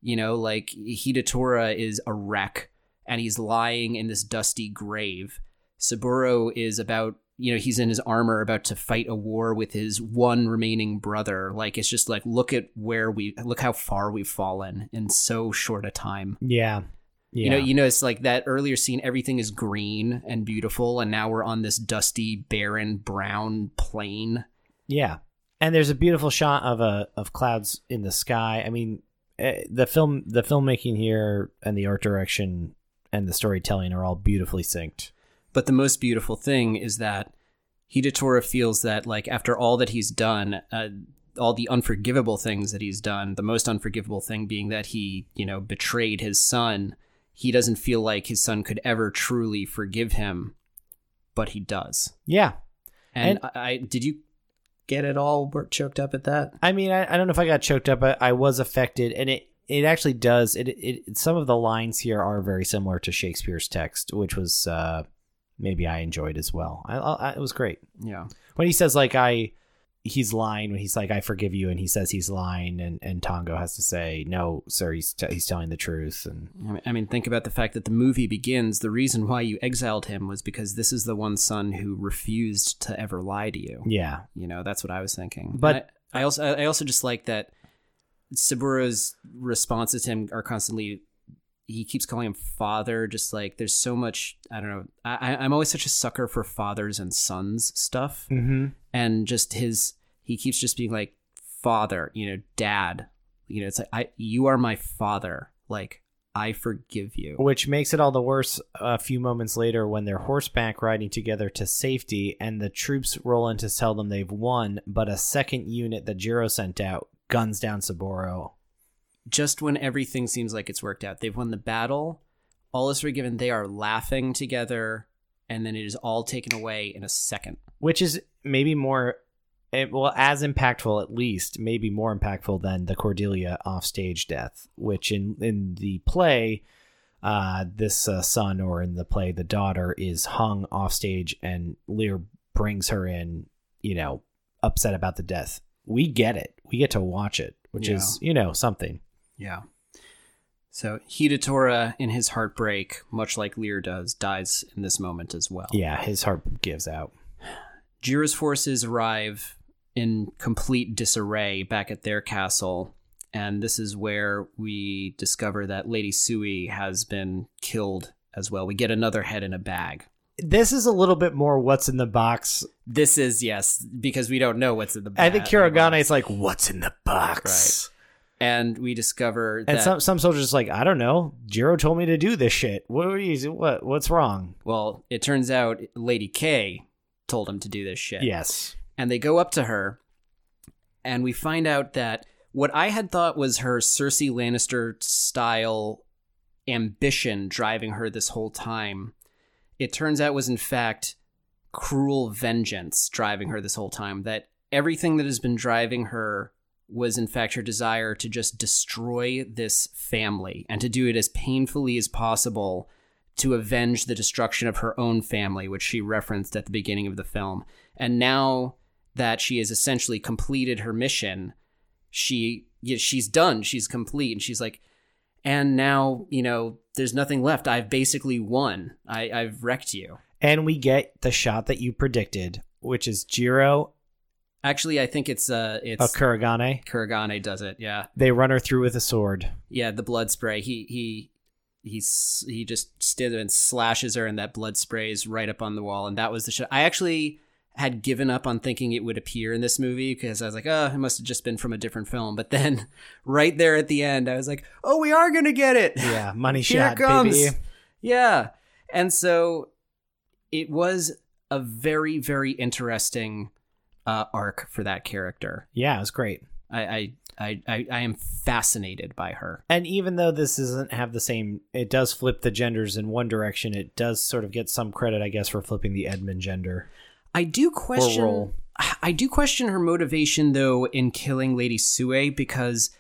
A: You know, like Hidetora is a wreck and he's lying in this dusty grave. Saburo is about, you know, he's in his armor about to fight a war with his one remaining brother. Like, it's just like, look at where we, look how far we've fallen in so short a time.
B: Yeah. Yeah.
A: You know, you know, it's like that earlier scene, everything is green and beautiful. And now we're on this dusty, barren, brown plain.
B: yeah. And there's a beautiful shot of a of clouds in the sky. I mean, eh, the film the filmmaking here and the art direction and the storytelling are all beautifully synced.
A: But the most beautiful thing is that Hidetora feels that like after all that he's done, uh, all the unforgivable things that he's done, the most unforgivable thing being that he, you know, betrayed his son. He doesn't feel like his son could ever truly forgive him, but he does.
B: Yeah.
A: And, I, I did you get it all choked up at that?
B: I mean, I, I don't know if I got choked up, but I was affected, and it it actually does. It, it some of the lines here are very similar to Shakespeare's text, which was uh, maybe I enjoyed as well. I, I, it was great
A: Yeah.
B: when he says like I, he's lying when he's like I forgive you, and he says he's lying, and and Tango has to say no, sir, he's t- he's telling the truth, and
A: I mean- I mean, think about the fact that the movie begins. The reason why you exiled him was because this is the one son who refused to ever lie to you.
B: yeah,
A: You know, that's what I was thinking.
B: But-
A: I, I also, I also just like that Saburo's responses to him are constantly. He keeps calling him father. Just like there's so much. I don't know. I, I'm always such a sucker for fathers and sons stuff,
B: mm-hmm.
A: and just his. He keeps just being like father. You know, dad. You know, it's like I. You are my father. Like I forgive you.
B: which makes it all the worse a few moments later when they're horseback riding together to safety and the troops roll in to tell them they've won but a second unit that Jiro sent out guns down Saburo
A: just when everything seems like it's worked out. They've won the battle. All is forgiven. They are laughing together, and then it is all taken away in a second.
B: which is maybe more eh, well as impactful at least maybe more impactful than the Cordelia offstage death which in in the play uh this uh, son or in the play the daughter is hung offstage and Lear brings her in you know upset about the death we get it we get to watch it which is you know something
A: Yeah. So Hidetora, in his heartbreak, much like Lear does, dies in this moment as well.
B: yeah his heart gives out
A: Jiro's forces arrive in complete disarray back at their castle, and this is where we discover that Lady Sue has been killed as well. We get another head in a bag.
B: this is a little bit more what's in the box
A: This is yes, because we don't know what's in the. Box.
B: I think Kurogane is like, "What's in the box?"
A: And we discover
B: And
A: that
B: some some soldiers just like, "I don't know. Jiro told me to do this shit. What are you? What? What's wrong?"
A: well, it turns out Lady K told him to do this shit.
B: Yes.
A: and they go up to her, and we find out that what I had thought was her Cersei Lannister style ambition driving her this whole time, it turns out was in fact cruel vengeance driving her this whole time. That everything that has been driving her was in fact her desire to just destroy this family and to do it as painfully as possible to avenge the destruction of her own family, which she referenced at the beginning of the film. And now that she has essentially completed her mission, she she's done, she's complete, and she's like, and now you know there's nothing left. I've basically won. I, I've wrecked you.
B: And we get the shot that you predicted, which is Jiro
A: Actually, I think it's uh it's
B: of Kurogane.
A: Kurogane does it. Yeah,
B: They run her through with a sword.
A: yeah. The blood spray. He he. He's he just stood and slashes her, and that blood sprays right up on the wall. And that was the shot. I actually had given up on thinking it would appear in this movie because I was like, oh, it must have just been from a different film. But then, (laughs) right there at the end, I was like, oh, we are gonna get it.
B: Yeah, money (laughs) shot,
A: comes.
B: baby.
A: Yeah. And so it was a very, very interesting uh, arc for that character.
B: Yeah, it was great.
A: I, I, I, I, I am fascinated by her.
B: And even though this doesn't have the same, it does flip the genders in one direction. It does sort of get some credit, I guess, for flipping the Edmund gender.
A: I do question. I do question her motivation though in killing Lady Sue because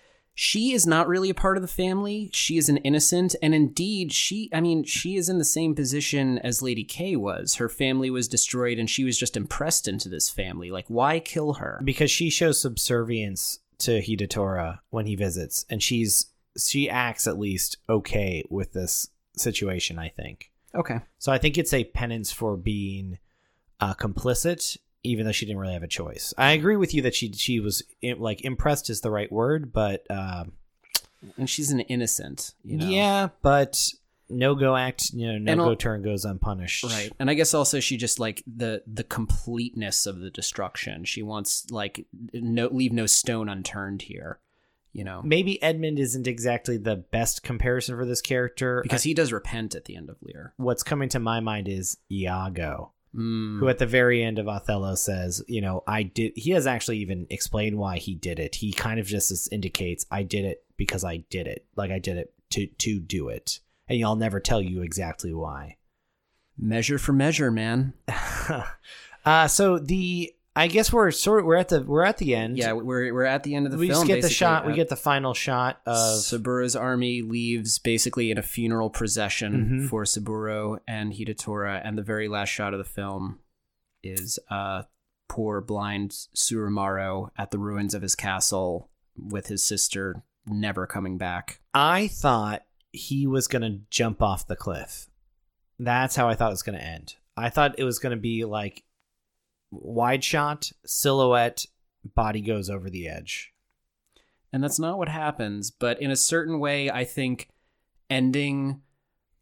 A: she is not really a part of the family. She is an innocent, and indeed, she. I mean, she is in the same position as Lady K was. Her family was destroyed, and she was just impressed into this family. Like, why kill her?
B: because she shows subservience to Hidetora when he visits, and she's she acts at least okay with this situation. I think
A: Okay.
B: so. I think it's a penance for being uh, complicit, even though she didn't really have a choice. I agree with you that she she was like impressed is the right word, but um,
A: And she's an innocent. You know?
B: yeah, but no go act, you know, no
A: And
B: go
A: I'll-
B: turn goes unpunished.
A: Right. And I guess also she just like the the completeness of the destruction. She wants like no leave no stone unturned here. You know.
B: Maybe Edmund isn't exactly the best comparison for this character
A: Because he does repent at the end of Lear.
B: what's coming to my mind is Iago.
A: Mm.
B: who at the very end of Othello says, you know, I did. He has actually even explained why he did it. He kind of just indicates, I did it because I did it. Like I did it to to do it, and I'll never tell you exactly why.
A: Measure for measure, man. (laughs)
B: uh, so the I guess we're sort of, we're at the we're at the end.
A: Yeah, we're we're at the end of the
B: we
A: film.
B: We get the
A: basically.
B: shot. We
A: Uh,
B: get the final shot of
A: Saburo's army leaves basically in a funeral procession
B: Mhm.
A: for Saburo and Hidetora, and the very last shot of the film is uh, poor blind Tsurumaru at the ruins of his castle with his sister never coming back.
B: I thought he was going to jump off the cliff. That's how I thought it was going to end. I thought it was going to be like wide shot, silhouette, body goes over the edge.
A: And that's not what happens, but in a certain way, I think ending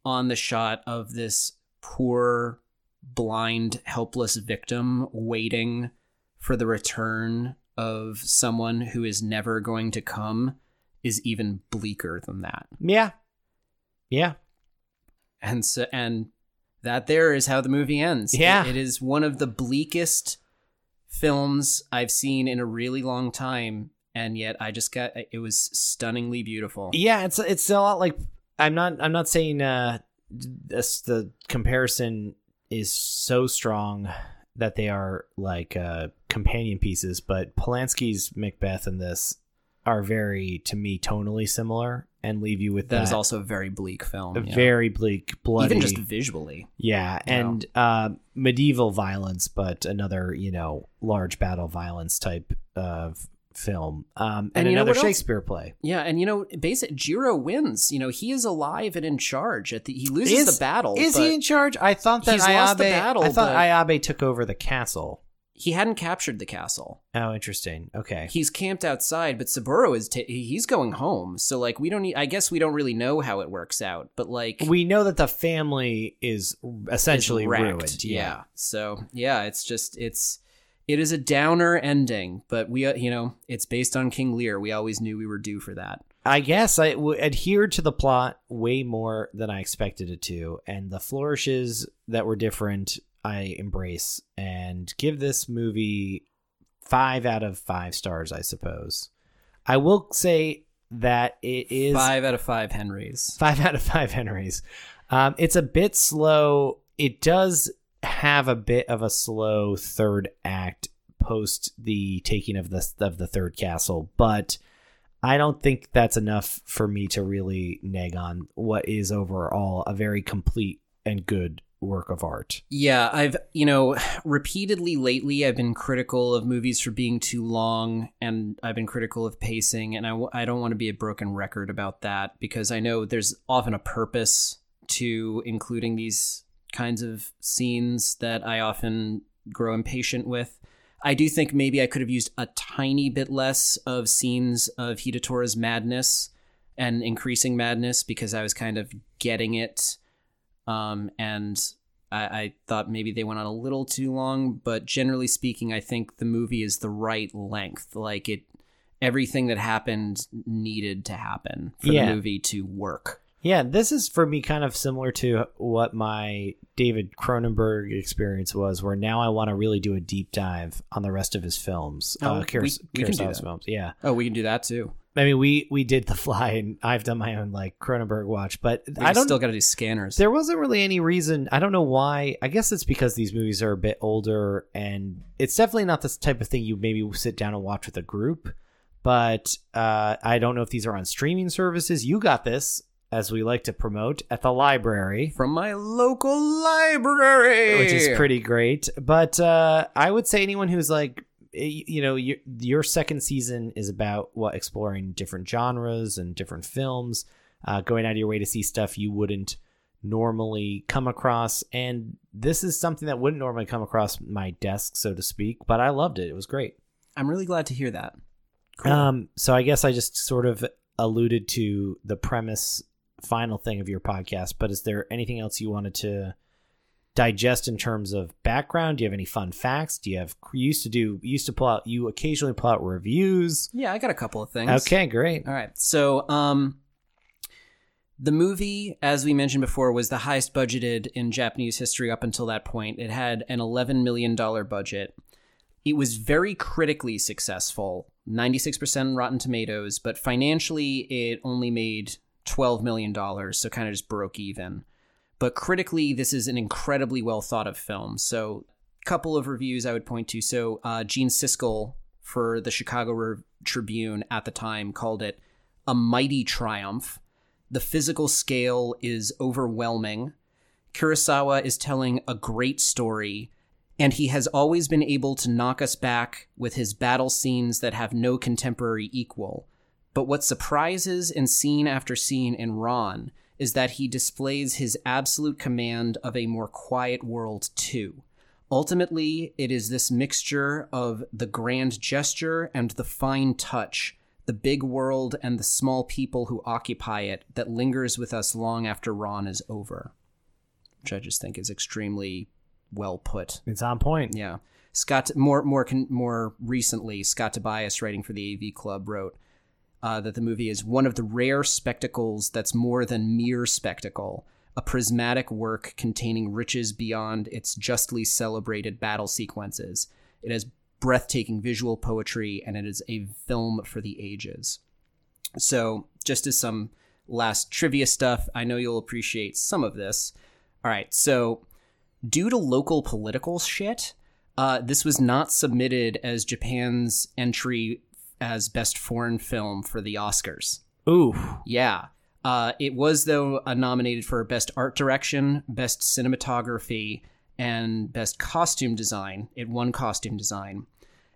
A: on the shot of this poor, blind, helpless victim waiting for the return of someone who is never going to come is even bleaker than that.
B: Yeah. Yeah.
A: And so, and that there is how the movie ends.
B: Yeah.
A: it is one of the bleakest films I've seen in a really long time, and yet I just got it was stunningly beautiful.
B: Yeah, it's it's a lot like I'm not I'm not saying uh this the comparison is so strong that they are like uh companion pieces, but Polanski's Macbeth and this are very to me tonally similar and leave you with
A: That
B: that,
A: is also a very bleak film.
B: a
A: yeah.
B: very bleak, bloody,
A: even just visually.
B: yeah, and uh, medieval violence, but another you know large battle violence type of film, um, and,
A: And you know
B: another
A: what else?
B: Shakespeare play.
A: Yeah, and you know, basic Jiro wins. You know, he is alive and in charge. At the he loses
B: Is-
A: the battle.
B: Is he in charge? I thought that
A: He's
B: Ayabe.
A: lost the battle,
B: I thought
A: but-
B: Ayabe took over the castle.
A: He hadn't captured the castle.
B: Oh, interesting. Okay.
A: He's camped outside, but Saburo is ta- he's going home. So like we don't. Need, I guess we don't really know how it works out. But like
B: We know that the family is essentially
A: is
B: ruined.
A: Yeah. So yeah, it's just it's it is a downer ending, but we uh, you know it's based on King Lear. We always knew we were due for that.
B: I guess I w- adhered to the plot way more than I expected it to, and the flourishes that were different, I embrace and give this movie five out of five stars. I suppose. I will say that it is
A: Five out of five Henrys.
B: Five out of five Henrys. Um, it's a bit slow. It does have a bit of a slow third act post the taking of the of the third castle, but I don't think that's enough for me to really nag on what is overall a very complete and good work of art.
A: Yeah, I've, you know, repeatedly lately I've been critical of movies for being too long and I've been critical of pacing and I, w- I don't want to be a broken record about that because I know there's often a purpose to including these kinds of scenes that I often grow impatient with. I do think maybe I could have used a tiny bit less of scenes of Hidetora's madness and increasing madness because I was kind of getting it um, and I, I thought maybe they went on a little too long. But generally speaking, I think the movie is the right length. Like it, everything that happened needed to happen for
B: Yeah.
A: the movie to work.
B: Yeah, this is for me kind of similar to what my David Cronenberg experience was, where now I want to really do a deep dive on the rest of his films.
A: Oh,
B: uh,
A: we-
B: Kuros-
A: we can do
B: Kurosawa's films. Yeah.
A: Oh, we can do that too.
B: I mean, we we did The (laughs) Fly, and I've done my own like Cronenberg watch, but
A: We
B: I don't.
A: still got to do scanners.
B: there wasn't really any reason. I don't know why. I guess it's because these movies are a bit older, and it's definitely not this type of thing you maybe sit down and watch with a group. But uh, I don't know if these are on streaming services. You got this, as we like to promote, at the library.
A: From my local library,
B: which is pretty great. But uh, I would say anyone who's like, you know, your, your second season is about what exploring different genres and different films, uh, going out of your way to see stuff you wouldn't normally come across. And this is something that wouldn't normally come across my desk, so to speak. But I loved it. It was great.
A: I'm really glad to hear that. Cool.
B: Um, so I guess I just sort of alluded to the premise, final thing of your podcast. But is there anything else you wanted to digest in terms of background? Do you have any fun facts? Do you have you used to do you used to pull out you occasionally pull out reviews?
A: yeah, I got a couple of things.
B: Okay, great.
A: All right. So, um, The movie, as we mentioned before, was the highest budgeted in Japanese history up until that point. It had an $11 million budget. It was very critically successful, 96% Rotten Tomatoes, but financially it only made $12 million, so kind of just broke even. But critically, this is an incredibly well thought of film. So, a couple of reviews I would point to. So, uh, Gene Siskel for the Chicago Re- Tribune at the time called it a mighty triumph. The physical scale is overwhelming. Kurosawa is telling a great story, and he has always been able to knock us back with his battle scenes that have no contemporary equal. But what surprises in scene after scene in Ran is that he displays his absolute command of a more quiet world too. Ultimately, it is this mixture of the grand gesture and the fine touch, the big world and the small people who occupy it, that lingers with us long after Ran is over. Which I just think is extremely well put.
B: It's on point.
A: Yeah. Scott more more more recently, Scott Tobias, writing for the AV Club, wrote uh, that the movie is one of the rare spectacles that's more than mere spectacle, a prismatic work containing riches beyond its justly celebrated battle sequences. It has breathtaking visual poetry, and it is a film for the ages. So, just as some last trivia stuff, I know you'll appreciate some of this. All right, so due to local political shit, uh, this was not submitted as Japan's entry as best foreign film for the Oscars.
B: Ooh.
A: Yeah. Uh, it was, though, uh, nominated for Best Art Direction, Best Cinematography, and Best Costume Design. It won Costume Design.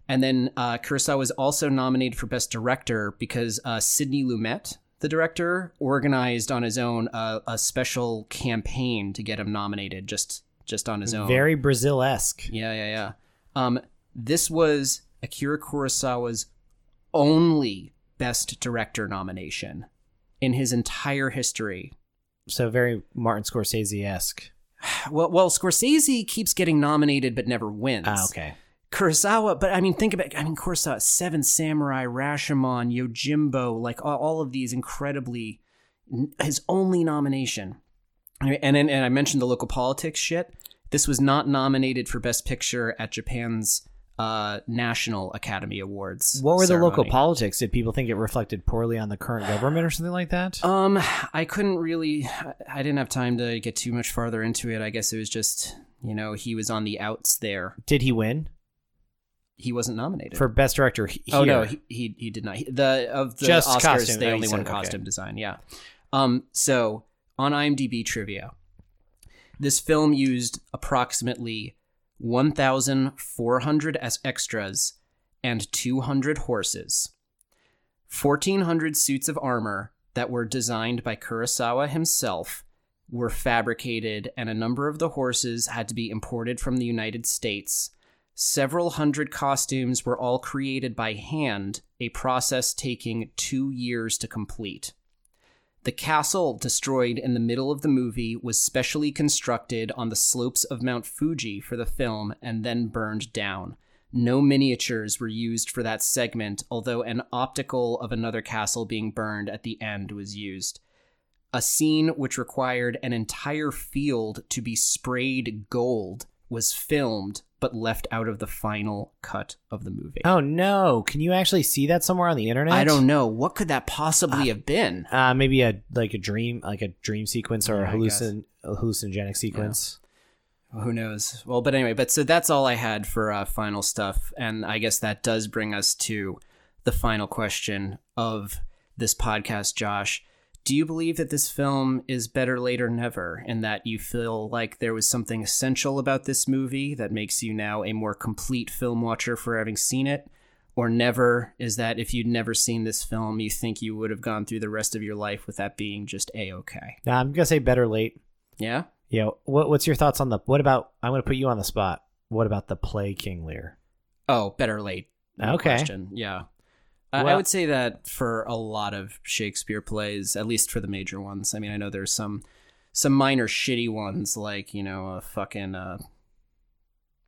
A: And then uh, Kurosawa was also nominated for Best Director because uh, Sidney Lumet, the director, organized on his own a special campaign to get him nominated just just on his own.
B: Very Brazil esque.
A: Yeah, yeah, yeah. Um, this was Akira Kurosawa's only Best Director nomination in his entire history.
B: So very Martin Scorsese esque.
A: Well, well, Scorsese keeps getting nominated but never wins.
B: Ah, okay.
A: Kurosawa, but I mean, think about. I mean, Kurosawa, Seven Samurai, Rashomon, Yojimbo, like all, all of these incredibly, his only nomination. And and, and I mentioned the local politics shit. This was not nominated for Best Picture at Japan's uh, National Academy Awards.
B: What were the local politics? Did people think it reflected poorly on the current government or something like that?
A: Um, I couldn't really. I didn't have time to get too much farther into it. I guess it was just you know he was on the outs there.
B: Did he win
A: He wasn't nominated
B: for best director? he-
A: Oh no, he, he he did not. He- The of the
B: Just
A: Oscars,
B: costume.
A: they only won
B: said, okay.
A: costume design. Yeah. Um. So on IMDb trivia, this film used approximately one thousand four hundred as extras and two hundred horses, fourteen hundred suits of armor that were designed by Kurosawa himself were fabricated, and a number of the horses had to be imported from the United States. Several hundred costumes were all created by hand, a process taking two years to complete. The castle destroyed in the middle of the movie was specially constructed on the slopes of Mount Fuji for the film and then burned down. No miniatures were used for that segment, although an optical of another castle being burned at the end was used. A scene which required an entire field to be sprayed gold was filmed but left out of the final cut of the movie.
B: Oh no! Can you actually see that somewhere on the internet?
A: I don't know. What could that possibly have been?
B: Uh, maybe a like a dream, like a dream sequence or
A: Yeah,
B: a hallucin a hallucinogenic sequence.
A: Who knows? Well, but anyway, but so that's all I had for uh, final stuff. And I guess that does bring us to the final question of this podcast, Josh. Do you believe that this film is better late or never, and that you feel like there was something essential about this movie that makes you now a more complete film watcher for having seen it? Or never is that if you'd never seen this film, you think you would have gone through the rest of your life with that being just a okay?
B: Nah, I'm gonna say better late.
A: Yeah?
B: Yeah. What, what's your thoughts on the? What about? I'm gonna put you on the spot. What about the play King Lear?
A: Oh, better late. No
B: Okay.
A: Question. Yeah. I I would say that for a lot of Shakespeare plays, at least for the major ones. I mean, I know there's some some minor shitty ones like you know a fucking uh,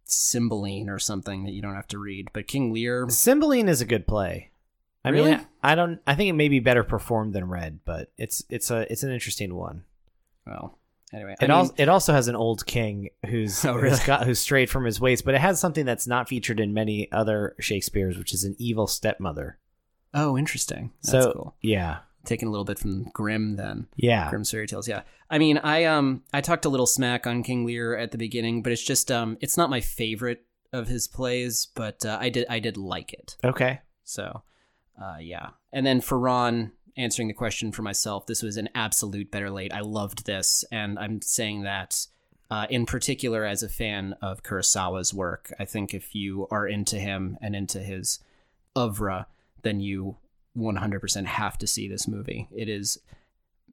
A: Cymbeline or something that you don't have to read, but King Lear.
B: Cymbeline is a good play. I
A: Really?
B: mean, I don't. I think it may be better performed than read, but it's it's a it's an interesting one.
A: Well, anyway, I
B: It also it also has an old king who's
A: Oh,
B: who's, got, who's strayed from his ways, but it has something that's not featured in many other Shakespeare's, which is an evil stepmother.
A: Oh, interesting. That's
B: so
A: cool.
B: yeah,
A: Taking a little bit from Grimm then.
B: yeah,
A: Grimm's fairy tales. Yeah, I mean, I um, I talked a little smack on King Lear at the beginning, but it's just um, it's not my favorite of his plays, but uh, I did I did like it.
B: okay,
A: So, uh, yeah. And then for Ran, answering the question for myself, this was an absolute better late. I loved this, and I'm saying that uh, in particular as a fan of Kurosawa's work. I think if you are into him and into his oeuvre, then you 100% have to see this movie. It is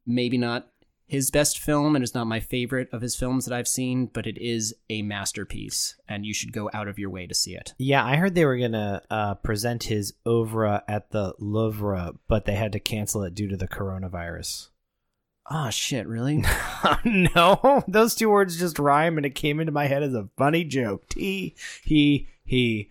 A: maybe not his best film and is not my favorite of his films that I've seen, but it is a masterpiece, and you should go out of your way to see it.
B: yeah. I heard they were gonna uh, present his oeuvre at the Louvre, but they had to cancel it due to the coronavirus.
A: Oh, shit, really? (laughs)
B: no, those two words just rhyme, and it came into my head as a funny joke. T he he.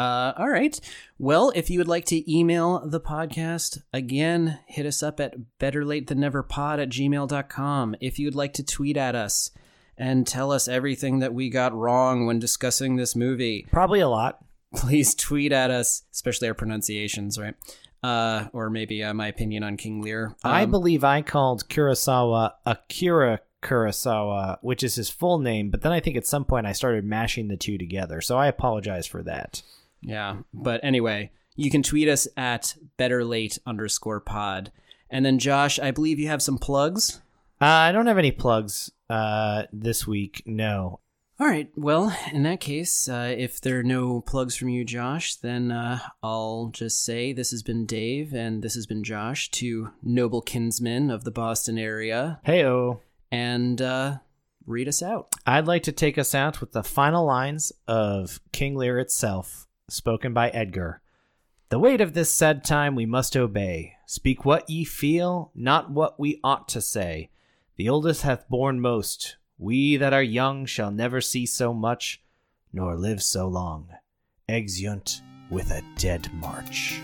A: Uh, all right. Well, if you would like to email the podcast, again, hit us up at betterlatethanneverpod at gmail.com. If you'd like to tweet at us and tell us everything that we got wrong when discussing this movie,
B: Probably a lot.
A: please (laughs) tweet at us, especially our pronunciations, right? Uh, or maybe uh, my opinion on King Lear.
B: I
A: Um,
B: believe I called Kurosawa Akira Kurosawa, which is his full name, but then I think at some point I started mashing the two together. So I apologize for that.
A: Yeah. But anyway, you can tweet us at betterlate underscore pod. And then, Josh, I believe you have some plugs.
B: Uh, I don't have any plugs uh, this week. No.
A: All right. Well, in that case, uh, if there are no plugs from you, Josh, then uh, I'll just say this has been Dave and this has been Josh, two noble kinsmen of the Boston area,
B: Heyo.
A: and uh, read us out.
B: I'd like to take us out with the final lines of King Lear itself, spoken by Edgar. The weight of this sad time we must obey. Speak what ye feel, not what we ought to say. The oldest hath borne most. We that are young shall never see so much, nor live so long. Exeunt with a dead march.